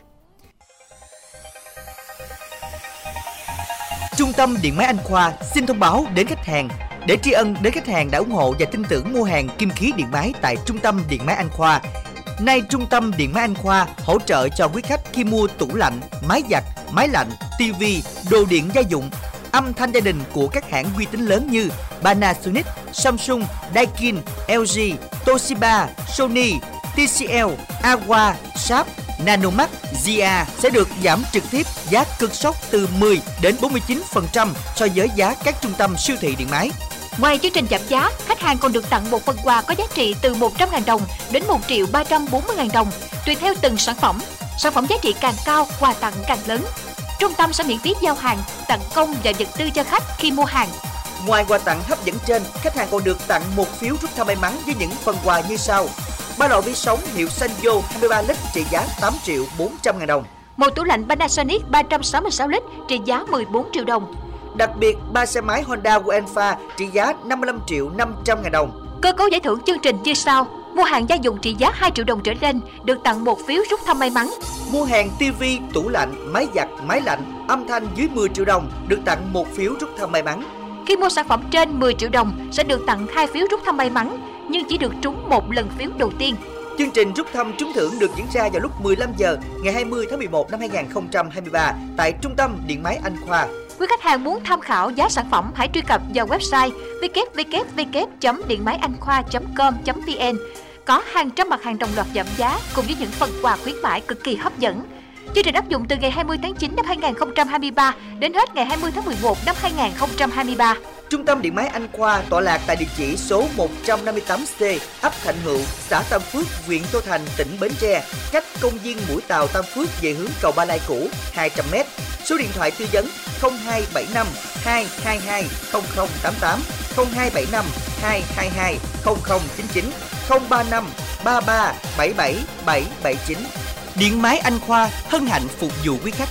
Trung tâm Điện máy Anh Khoa xin thông báo đến khách hàng để tri ân đến khách hàng đã ủng hộ và tin tưởng mua hàng kim khí điện máy tại Trung tâm Điện máy Anh Khoa. Nay Trung tâm Điện máy Anh Khoa hỗ trợ cho quý khách khi mua tủ lạnh, máy giặt, máy lạnh, tivi, đồ điện gia dụng, âm thanh gia đình của các hãng uy tín lớn như Panasonic, Samsung, Daikin, LG, Toshiba, Sony, TCL, Awa, Sharp, Nanomax, Zia sẽ được giảm trực tiếp giá cực sốc từ 10 đến 49% so với giá các trung tâm siêu thị điện máy. Ngoài chương trình giảm giá, khách hàng còn được tặng một phần quà có giá trị từ 100.000 đồng đến 1 triệu 340.000 đồng, tùy theo từng sản phẩm. Sản phẩm giá trị càng cao, quà tặng càng lớn. Trung tâm sẽ miễn phí giao hàng, tặng công và vật tư cho khách khi mua hàng. Ngoài quà tặng hấp dẫn trên, khách hàng còn được tặng một phiếu rút thăm may mắn với những phần quà như sau. Ba lọ vi sóng hiệu Sanyo 23 lít trị giá 8 triệu 400 ngàn đồng. Một tủ lạnh Panasonic 366 lít trị giá 14 triệu đồng. Đặc biệt, ba xe máy Honda Wainfa trị giá 55 triệu 500 ngàn đồng. Cơ cấu giải thưởng chương trình như sau. Mua hàng gia dụng trị giá 2 triệu đồng trở lên được tặng một phiếu rút thăm may mắn. Mua hàng TV, tủ lạnh, máy giặt, máy lạnh, âm thanh dưới 10 triệu đồng được tặng một phiếu rút thăm may mắn. Khi mua sản phẩm trên 10 triệu đồng sẽ được tặng hai phiếu rút thăm may mắn nhưng chỉ được trúng một lần phiếu đầu tiên. Chương trình rút thăm trúng thưởng được diễn ra vào lúc 15 giờ ngày 20 tháng 11 năm 2023 tại Trung tâm Điện máy Anh Khoa. Quý khách hàng muốn tham khảo giá sản phẩm, hãy truy cập vào website www.điện máy anh khoa.com.vn. Có hàng trăm mặt hàng đồng loạt giảm giá cùng với những phần quà khuyến mãi cực kỳ hấp dẫn. Chương trình áp dụng từ ngày 20 tháng 9 năm 2023 đến hết ngày 20 tháng 11 năm 2023. Trung tâm Điện máy Anh Khoa tọa lạc tại địa chỉ số 158C, ấp Thạnh Hữu, xã Tam Phước, huyện Tô Thành, tỉnh Bến Tre, cách công viên Mũi Tàu Tam Phước về hướng cầu Ba Lai cũ 200m. Số điện thoại tư vấn 0275 222 0088, 0275 222 0099, 035 33 77 779. Điện máy Anh Khoa hân hạnh phục vụ quý khách.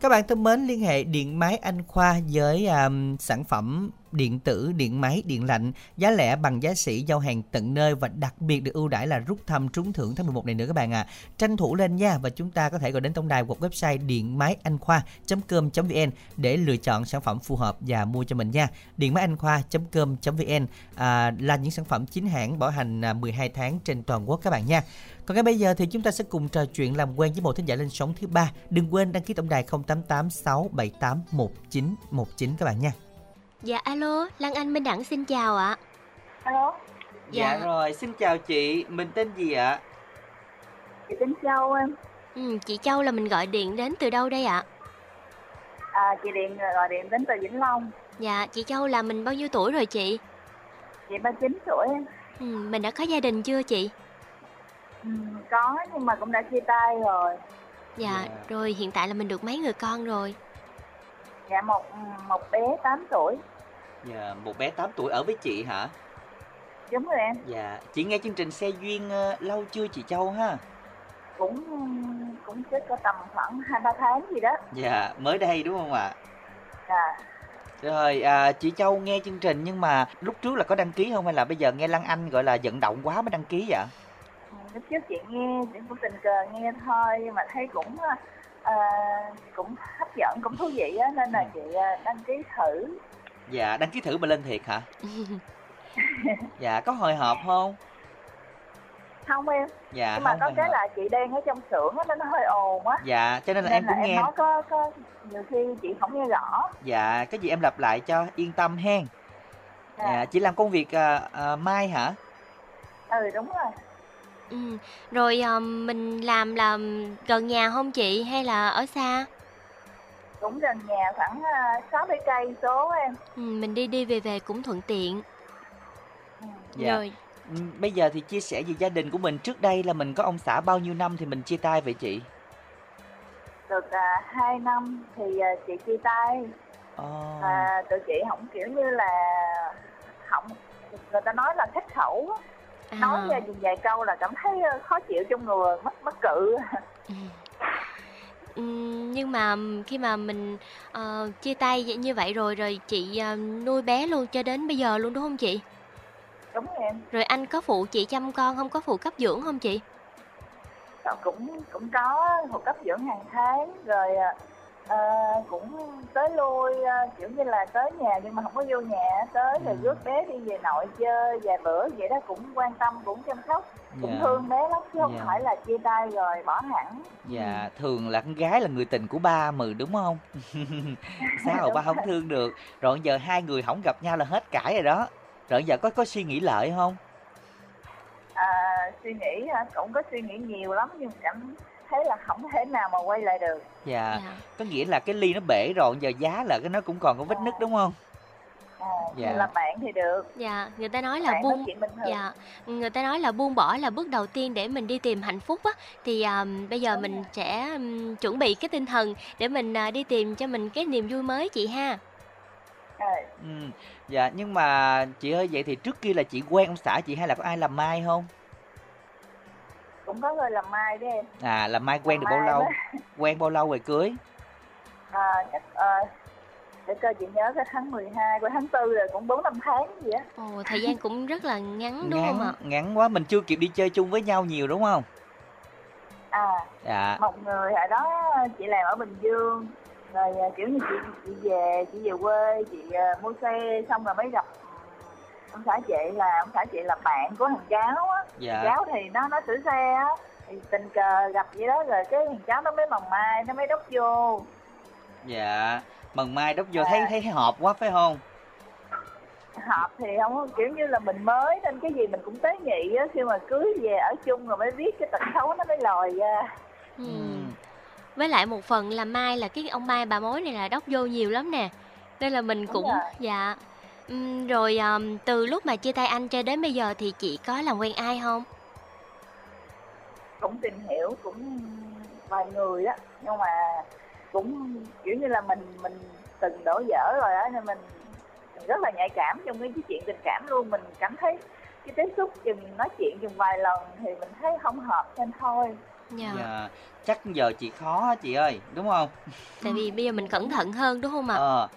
Các bạn thân mến, liên hệ điện máy Anh Khoa với um, sản phẩm điện tử, điện máy, điện lạnh giá lẻ bằng giá sỉ giao hàng tận nơi và đặc biệt được ưu đãi là rút thăm trúng thưởng tháng 11 này nữa các bạn ạ. À. Tranh thủ lên nha và chúng ta có thể gọi đến tổng đài hoặc website điện máy anh khoa.com.vn để lựa chọn sản phẩm phù hợp và mua cho mình nha. Điện máy anh khoa.com.vn à, là những sản phẩm chính hãng bảo hành à, 12 tháng trên toàn quốc các bạn nha. Còn ngay bây giờ thì chúng ta sẽ cùng trò chuyện làm quen với một thính giả lên sóng thứ ba. Đừng quên đăng ký tổng đài 0886781919 các bạn nha. Dạ alo, Lan Anh Minh Đẳng xin chào ạ. Alo, Dạ. rồi, xin chào chị, mình tên gì ạ? chị tên Châu em. Ừ, chị Châu là mình gọi điện đến từ đâu đây ạ? À, chị điện gọi điện đến từ Vĩnh Long. Dạ, chị Châu là mình bao nhiêu tuổi rồi chị? Chị 39 tuổi em. Ừ, mình đã có gia đình chưa chị? Ừ, có nhưng mà cũng đã chia tay rồi. Dạ, Dạ. rồi hiện tại là mình được mấy người con rồi? Dạ một một bé 8 tuổi. Dạ, một bé 8 tuổi ở với chị hả? Đúng rồi em. Dạ, chị nghe chương trình xe duyên ờ, lâu chưa chị Châu ha? Cũng cũng chết có tầm khoảng 2 3 tháng gì đó. Dạ, mới đây đúng không ạ? Dạ. Rồi, à, chị Châu nghe chương trình nhưng mà lúc trước là có đăng ký không hay là bây giờ nghe Lan Anh gọi là vận động quá mới đăng ký vậy? Ừ, Lúc trước chị nghe chị cũng tình cờ nghe thôi nhưng mà thấy cũng ờ, cũng hấp dẫn cũng thú vị á nên là chị ờ, đăng ký thử. Dạ, đăng ký thử mà lên thiệt hả? *laughs* Dạ, có hồi hộp không? Không em. Dạ, nhưng mà có cái hộp. là chị đang ở trong xưởng á nên nó hơi ồn á. Dạ, cho nên là nên em là cũng em nghe. nói có có nhiều khi chị không nghe rõ. Dạ, cái gì em lặp lại cho yên tâm hen. Dạ. Dạ, chị làm công việc à, à, mai hả? Ừ đúng rồi. Ừ, rồi ờ, mình làm là gần nhà không chị hay là ở xa? Cũng gần nhà khoảng uh, 60 cây số em. Ừ, mình đi đi về về cũng thuận tiện. Dạ. Rồi, Ừ, Bây giờ thì chia sẻ về gia đình của mình trước đây là mình có ông xã bao nhiêu năm thì mình chia tay vậy chị? Được uh, 2 năm thì uh, chị chia tay. Ồ. và tụi chị không kiểu như là không người ta nói là khắc khẩu á. À. nói ra dùng vài câu là cảm thấy ờ, khó chịu trong người mất mất cự *laughs* Ừm, nhưng mà khi mà mình ờ, chia tay như vậy rồi rồi chị ờ, nuôi bé luôn cho đến bây giờ luôn đúng không chị? đúng em Rồi anh có phụ chị chăm con không có phụ cấp dưỡng không chị? Cũng cũng có một cấp dưỡng hàng tháng rồi ờ, cũng tới lui ờ, kiểu như là tới nhà nhưng mà không có vô nhà tới rồi rước bé đi về nội chơi vài bữa vậy đó cũng quan tâm cũng chăm sóc cũng Dạ. thương bé lắm chứ không Dạ. phải là chia tay rồi bỏ hẳn Dạ, thường là con gái là người tình của ba mừ đúng không? *laughs* Sao ba không thương được? Rồi giờ hai người không gặp nhau là hết cãi rồi đó. Rồi giờ có có suy nghĩ lợi không? à, suy nghĩ cũng có suy nghĩ nhiều lắm nhưng cảm thấy là không thể nào mà quay lại được Dạ, có nghĩa là cái ly nó bể rồi, giờ giá là cái nó cũng còn có vết nứt đúng không? à, Dạ. là bạn thì được Dạ, người ta nói là bạn buông dạ, người ta nói là buông bỏ là bước đầu tiên để mình đi tìm hạnh phúc á thì à, bây giờ mình sẽ ừm, chuẩn bị cái tinh thần để mình à, đi tìm cho mình cái niềm vui mới chị ha. à, Ừ. Dạ, nhưng mà chị ơi vậy thì trước kia là chị quen ông xã chị hay là có ai làm mai không? Cũng có người làm mai đấy em À, làm mai quen được bao Mai lâu? đó. *laughs* Quen bao lâu rồi cưới? à, chắc ờ, để coi chị nhớ cái tháng 12 qua tháng 4 rồi cũng 4 năm tháng gì á Ồ, thời gian cũng rất là ngắn đúng không ạ? Ngắn, ngắn quá, mình chưa kịp đi chơi chung với nhau nhiều đúng không? à Dạ. một người hồi đó chị làm ở Bình Dương rồi à, kiểu như chị chị về chị về quê chị à, mua xe xong rồi mới gặp ông xã chị là ông xã chị là bạn của thằng cháu á Dạ. cháu thì nó nó sửa xe á thì tình cờ gặp vậy đó rồi cái thằng cháu nó mới mồng mai nó mới đốc vô Dạ. Mần mai đốc vô thấy thấy hợp quá phải không? hợp thì không có- kiểu như là mình mới nên cái gì mình cũng tế nhị á khi mà cưới về ở chung rồi mới biết cái tật xấu nó mới lòi ra Ừ. Với lại một phần là Mai là cái ông Mai bà mối này là đốc vô nhiều lắm nè. Nên là mình Đúng cũng rồi. dạ. Ừm, rồi ờm, từ lúc mà chia tay anh cho đến bây giờ thì chị có làm quen ai không? cũng tìm hiểu cũng vài người á nhưng mà cũng kiểu như là mình mình từng đổ dở rồi á nên mình, mình rất là nhạy cảm trong cái chuyện tình cảm luôn mình cảm thấy cái tiếp xúc chừng nói chuyện chừng vài lần thì mình thấy không hợp nên thôi Dạ. Dạ. Chắc giờ chị khó chị ơi, đúng không? Tại vì bây giờ mình cẩn thận hơn đúng không ạ? Ờ.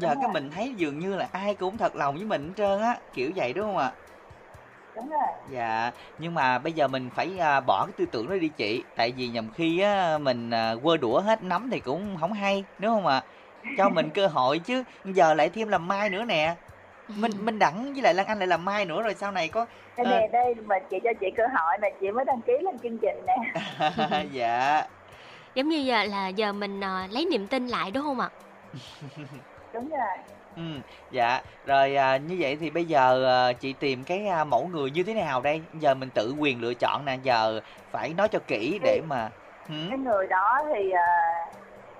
Giờ Đúng cái rồi. mình thấy dường như là ai cũng thật lòng với mình hết trơn á, kiểu vậy đúng không ạ? đúng rồi Dạ, nhưng mà bây giờ mình phải à, bỏ cái tư tưởng đó đi chị, tại vì nhầm khi á mình à, quơ đũa hết nắm thì cũng không hay, đúng không ạ? Cho mình cơ hội chứ, giờ lại thêm làm mai nữa nè. Minh Minh Đẳng với lại Lan Anh lại làm mai nữa rồi sau này có đây nè đây mà chị cho chị cơ hội này chị mới đăng ký lên chương trình nè *laughs* *laughs* dạ. Giống như giờ là giờ mình ờ, lấy niềm tin lại đúng không ạ? *laughs* đúng rồi Ừ, dạ. Rồi à, như vậy thì bây giờ à, chị tìm cái à, mẫu người như thế nào đây? Giờ mình tự quyền lựa chọn nè, giờ phải nói cho kỹ để mà Hử? cái người đó thì à,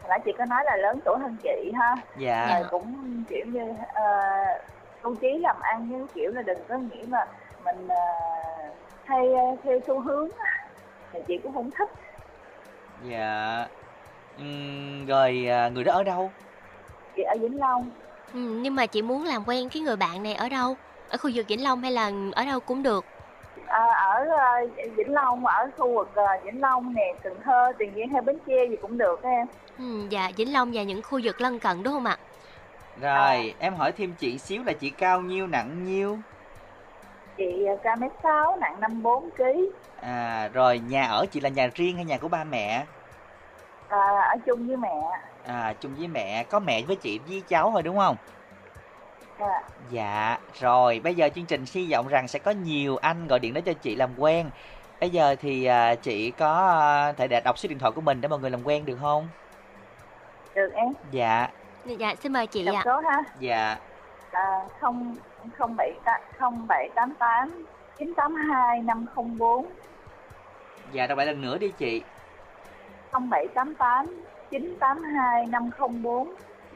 hồi nãy chị có nói là lớn tuổi hơn chị ha Dạ. rồi cũng kiểu như uh, tu trí làm ăn như kiểu là đừng có nghĩ mà mình uh, hay theo xu hướng thì chị cũng không thích Dạ. Ừm, rồi à, người đó ở đâu? Chị ở Vĩnh Long Ừ, nhưng mà chị muốn làm quen cái người bạn này ở đâu? Ở khu vực Vĩnh Long hay là ở đâu cũng được? à, ở uh, Vĩnh Long ở khu vực uh, Vĩnh Long nè Cần Thơ Tiền Giang hay Bến Tre gì cũng được em Ừ, dạ Vĩnh Long và những khu vực lân cận đúng không ạ? Rồi, em hỏi thêm chị xíu là chị cao nhiêu nặng nhiêu? chị uh, cao mét sáu nặng 54 kg À rồi nhà ở chị là nhà riêng hay nhà của ba mẹ? à, ở chung với mẹ À chung với mẹ, có mẹ với chị với cháu thôi đúng không? à, Dạ, rồi bây giờ chương trình hy vọng rằng sẽ có nhiều anh gọi điện đến cho chị làm quen. Bây giờ thì à, chị có à, thể để đọc số điện thoại của mình để mọi người làm quen được không? được em Dạ, Dạ xin mời chị đọc ạ. số ha dạ, à, không không bảy không bảy tám tám chín tám hai năm không bốn dạ đọc lại lần nữa đi chị. không bảy tám tám chín tám hai năm không bốn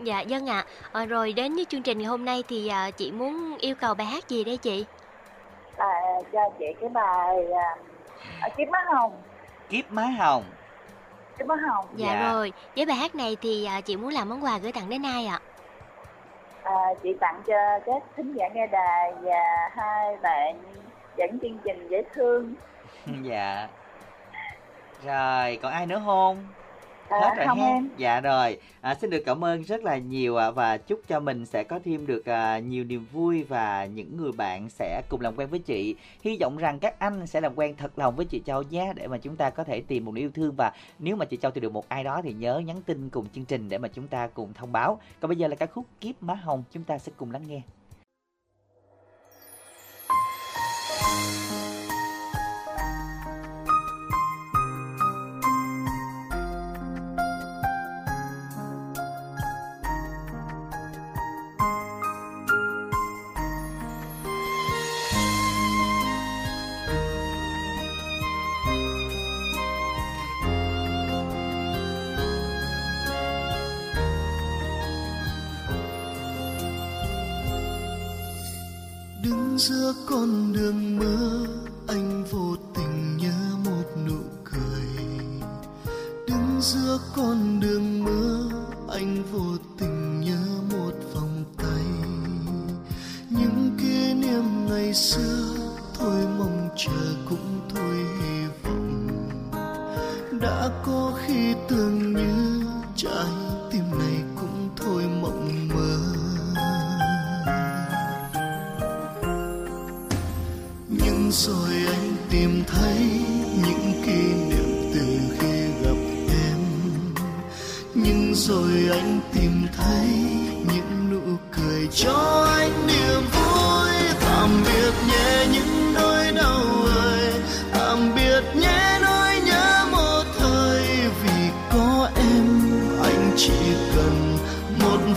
Dạ dân ạ. Ờ, rồi đến với chương trình ngày hôm nay thì à, chị muốn yêu cầu bài hát gì đây chị? là cho chị cái bài à, ở kiếp má hồng Kiếp má hồng. kiếp má hồng Dạ, Dạ. rồi, với bài hát này thì à, chị muốn làm món quà gửi tặng đến ai ạ? À, chị tặng cho các thính giả nghe đài và hai bạn dẫn chương trình dễ thương. *laughs* dạ rồi còn ai nữa không À, hết rồi ha em. dạ rồi. À, xin được cảm ơn rất là nhiều ạ và chúc cho mình sẽ có thêm được à, nhiều niềm vui và những người bạn sẽ cùng làm quen với chị. Hy vọng rằng các anh sẽ làm quen thật lòng với chị Châu nhé để mà chúng ta có thể tìm một nửa yêu thương. Và nếu mà chị Châu tìm được một ai đó thì nhớ nhắn tin cùng chương trình để mà chúng ta cùng thông báo. Còn bây giờ là ca khúc kiếp má hồng chúng ta sẽ cùng lắng nghe giữa con đường mưa anh vô tình nhớ một nụ cười. Đứng giữa con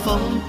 một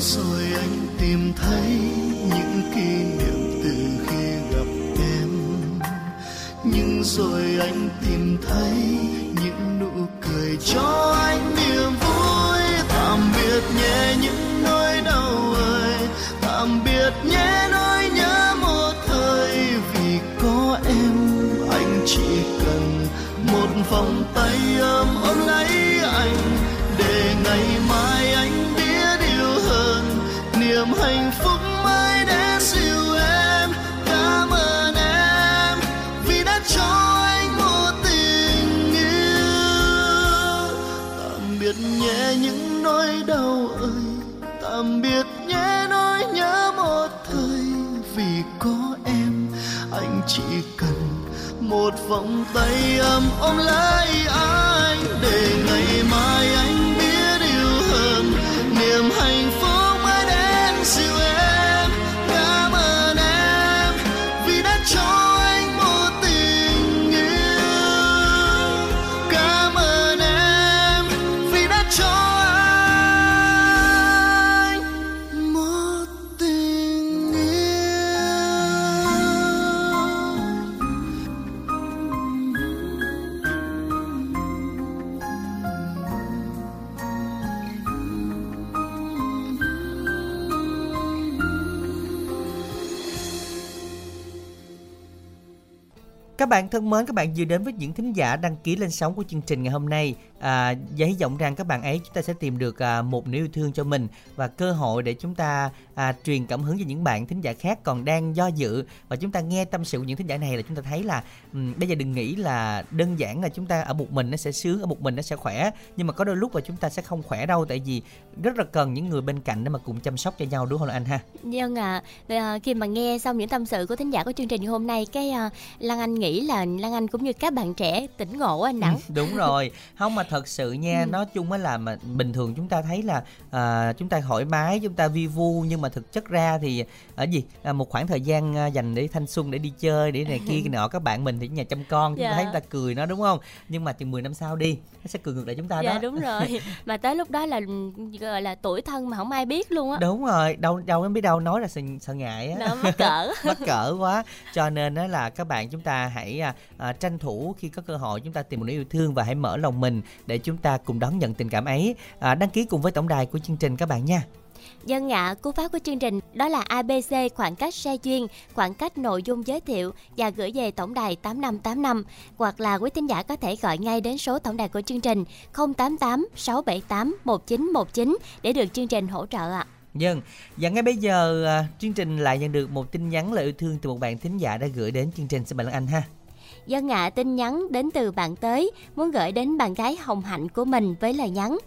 rồi anh tìm thấy những kỷ niệm từ khi gặp em. Nhưng rồi anh tìm thấy những nụ cười cho anh niềm vui. Tạm biệt nhé những nỗi đau ơi. Tạm biệt nhé nỗi nhớ một thời vì có em. Anh chỉ cần một vòng một vòng tay ấm ôm lấy anh để ngày mai anh Các bạn thân mến, các bạn vừa đến với những thính giả đăng ký lên sóng của chương trình ngày hôm nay. À, và hy vọng rằng các bạn ấy chúng ta sẽ tìm được à, một niềm yêu thương cho mình và cơ hội để chúng ta à, truyền cảm hứng cho những bạn thính giả khác còn đang do dự. Và chúng ta nghe tâm sự của những thính giả này là chúng ta thấy là um, bây giờ đừng nghĩ là đơn giản là chúng ta ở một mình nó sẽ sướng ở một mình nó sẽ khỏe. Nhưng mà có đôi lúc là chúng ta sẽ không khỏe đâu tại vì rất là cần những người bên cạnh để mà cùng chăm sóc cho nhau đúng không anh ha? Dân à, à, khi mà nghe xong những tâm sự của thính giả của chương trình hôm nay cái à, Lan Anh nghĩ là Lan Anh cũng như các bạn trẻ tỉnh ngộ anh Đẳng. Ừ, *laughs* đúng rồi. Không mà thật sự nha Ừ. nói chung á là mà bình thường chúng ta thấy là à, chúng ta thoải mái chúng ta vi vu nhưng mà thực chất ra thì ở gì à, một khoảng thời gian à, dành để thanh xuân để đi chơi để này kia *laughs* nọ các bạn mình thì nhà chăm con chúng ta Dạ. thấy chúng ta cười nó đúng không nhưng mà chừng 10 năm sau đi nó sẽ cười ngược lại chúng ta Dạ đó đúng *laughs* rồi. mà tới lúc đó là gọi là tuổi thân mà không ai biết luôn á. đúng rồi đâu đâu em biết đâu nói là sợ, sợ ngại á mắc cỡ. *laughs* mắc cỡ quá cho nên đó là các bạn chúng ta hãy à, à, tranh thủ khi có cơ hội chúng ta tìm một nửa yêu thương và hãy mở lòng mình để chúng ta cùng đón nhận tình cảm ấy à, đăng ký cùng với tổng đài của chương trình các bạn nha Dân ạ, cú pháp của chương trình đó là ABC khoảng cách xe duyên, khoảng cách nội dung giới thiệu và gửi về tổng đài 8585 hoặc là quý thính giả có thể gọi ngay đến số tổng đài của chương trình 088 678 1919 để được chương trình hỗ trợ ạ. Dân, và ngay bây giờ à, chương trình lại nhận được một tin nhắn lời yêu thương từ một bạn thính giả đã gửi đến chương trình xin mời Lan Anh ha. Dân ngạ tin nhắn đến từ bạn tới muốn gửi đến bạn gái hồng hạnh của mình với lời nhắn.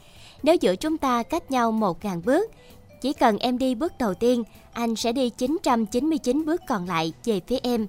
Nếu giữa chúng ta cách nhau một ngàn bước, chỉ cần em đi bước đầu tiên, anh sẽ đi 999 bước còn lại về phía em.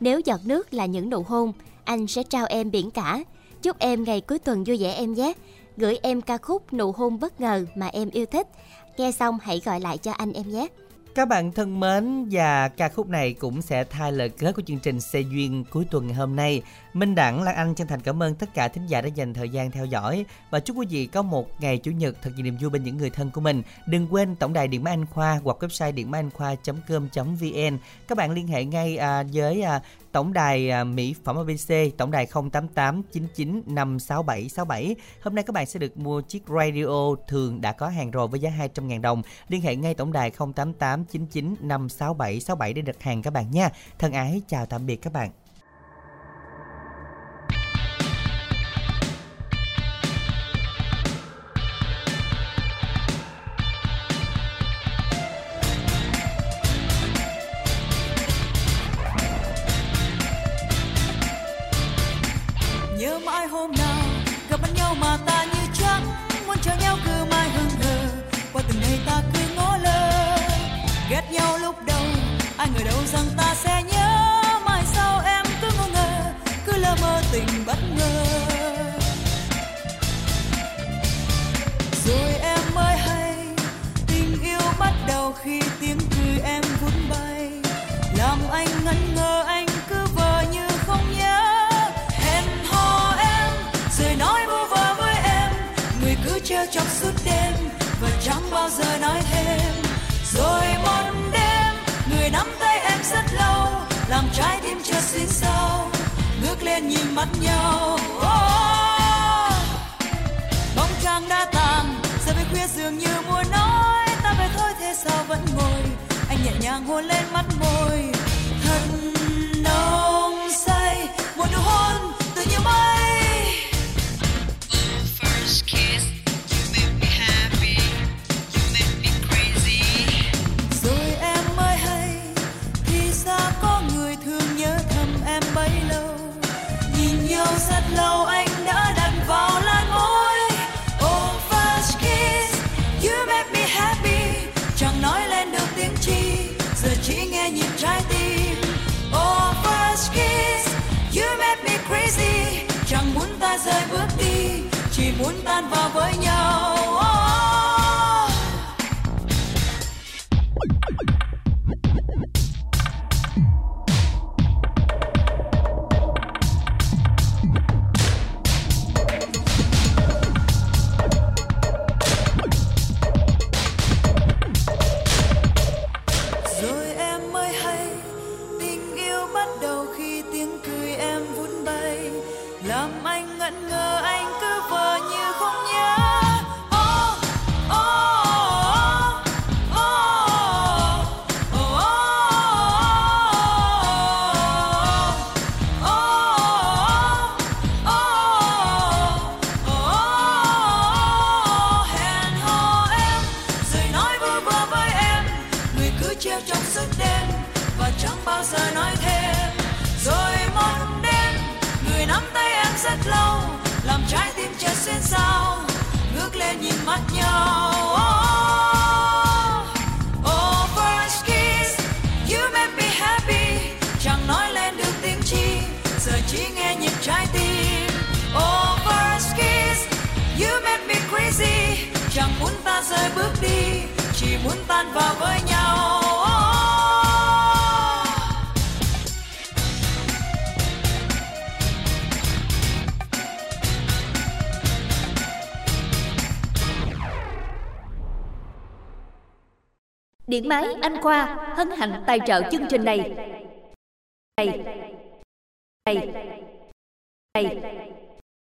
Nếu giọt nước là những nụ hôn, anh sẽ trao em biển cả. Chúc em ngày cuối tuần vui vẻ em nhé. Gửi em ca khúc Nụ hôn bất ngờ mà em yêu thích. Nghe xong hãy gọi lại cho anh em nhé. Các bạn thân mến, và ca khúc này cũng sẽ thay lời kết của chương trình Xe Duyên cuối tuần ngày hôm nay. Minh Đẳng, Lan Anh chân thành cảm ơn tất cả thính giả đã dành thời gian theo dõi và chúc quý vị có một ngày Chủ nhật thật nhiều niềm vui bên những người thân của mình. Đừng quên tổng đài Điện Máy Anh Khoa hoặc website điện máy anh khoa.com.vn. Các bạn liên hệ ngay à, với à, tổng đài à, Mỹ phẩm ABC, tổng đài 088 99 567 67. Hôm nay các bạn sẽ được mua chiếc radio thường đã có hàng rồi với giá 200.000 đồng. Liên hệ ngay tổng đài 088 99 567 67 để đặt hàng các bạn nha. Thân ái chào tạm biệt các bạn. Trái tim. Oh first kiss. You make me crazy. Chẳng muốn ta rời bước đi, chỉ muốn tan vào với nhau. oh. máy Anh Khoa hân hạnh tài trợ chương trình này.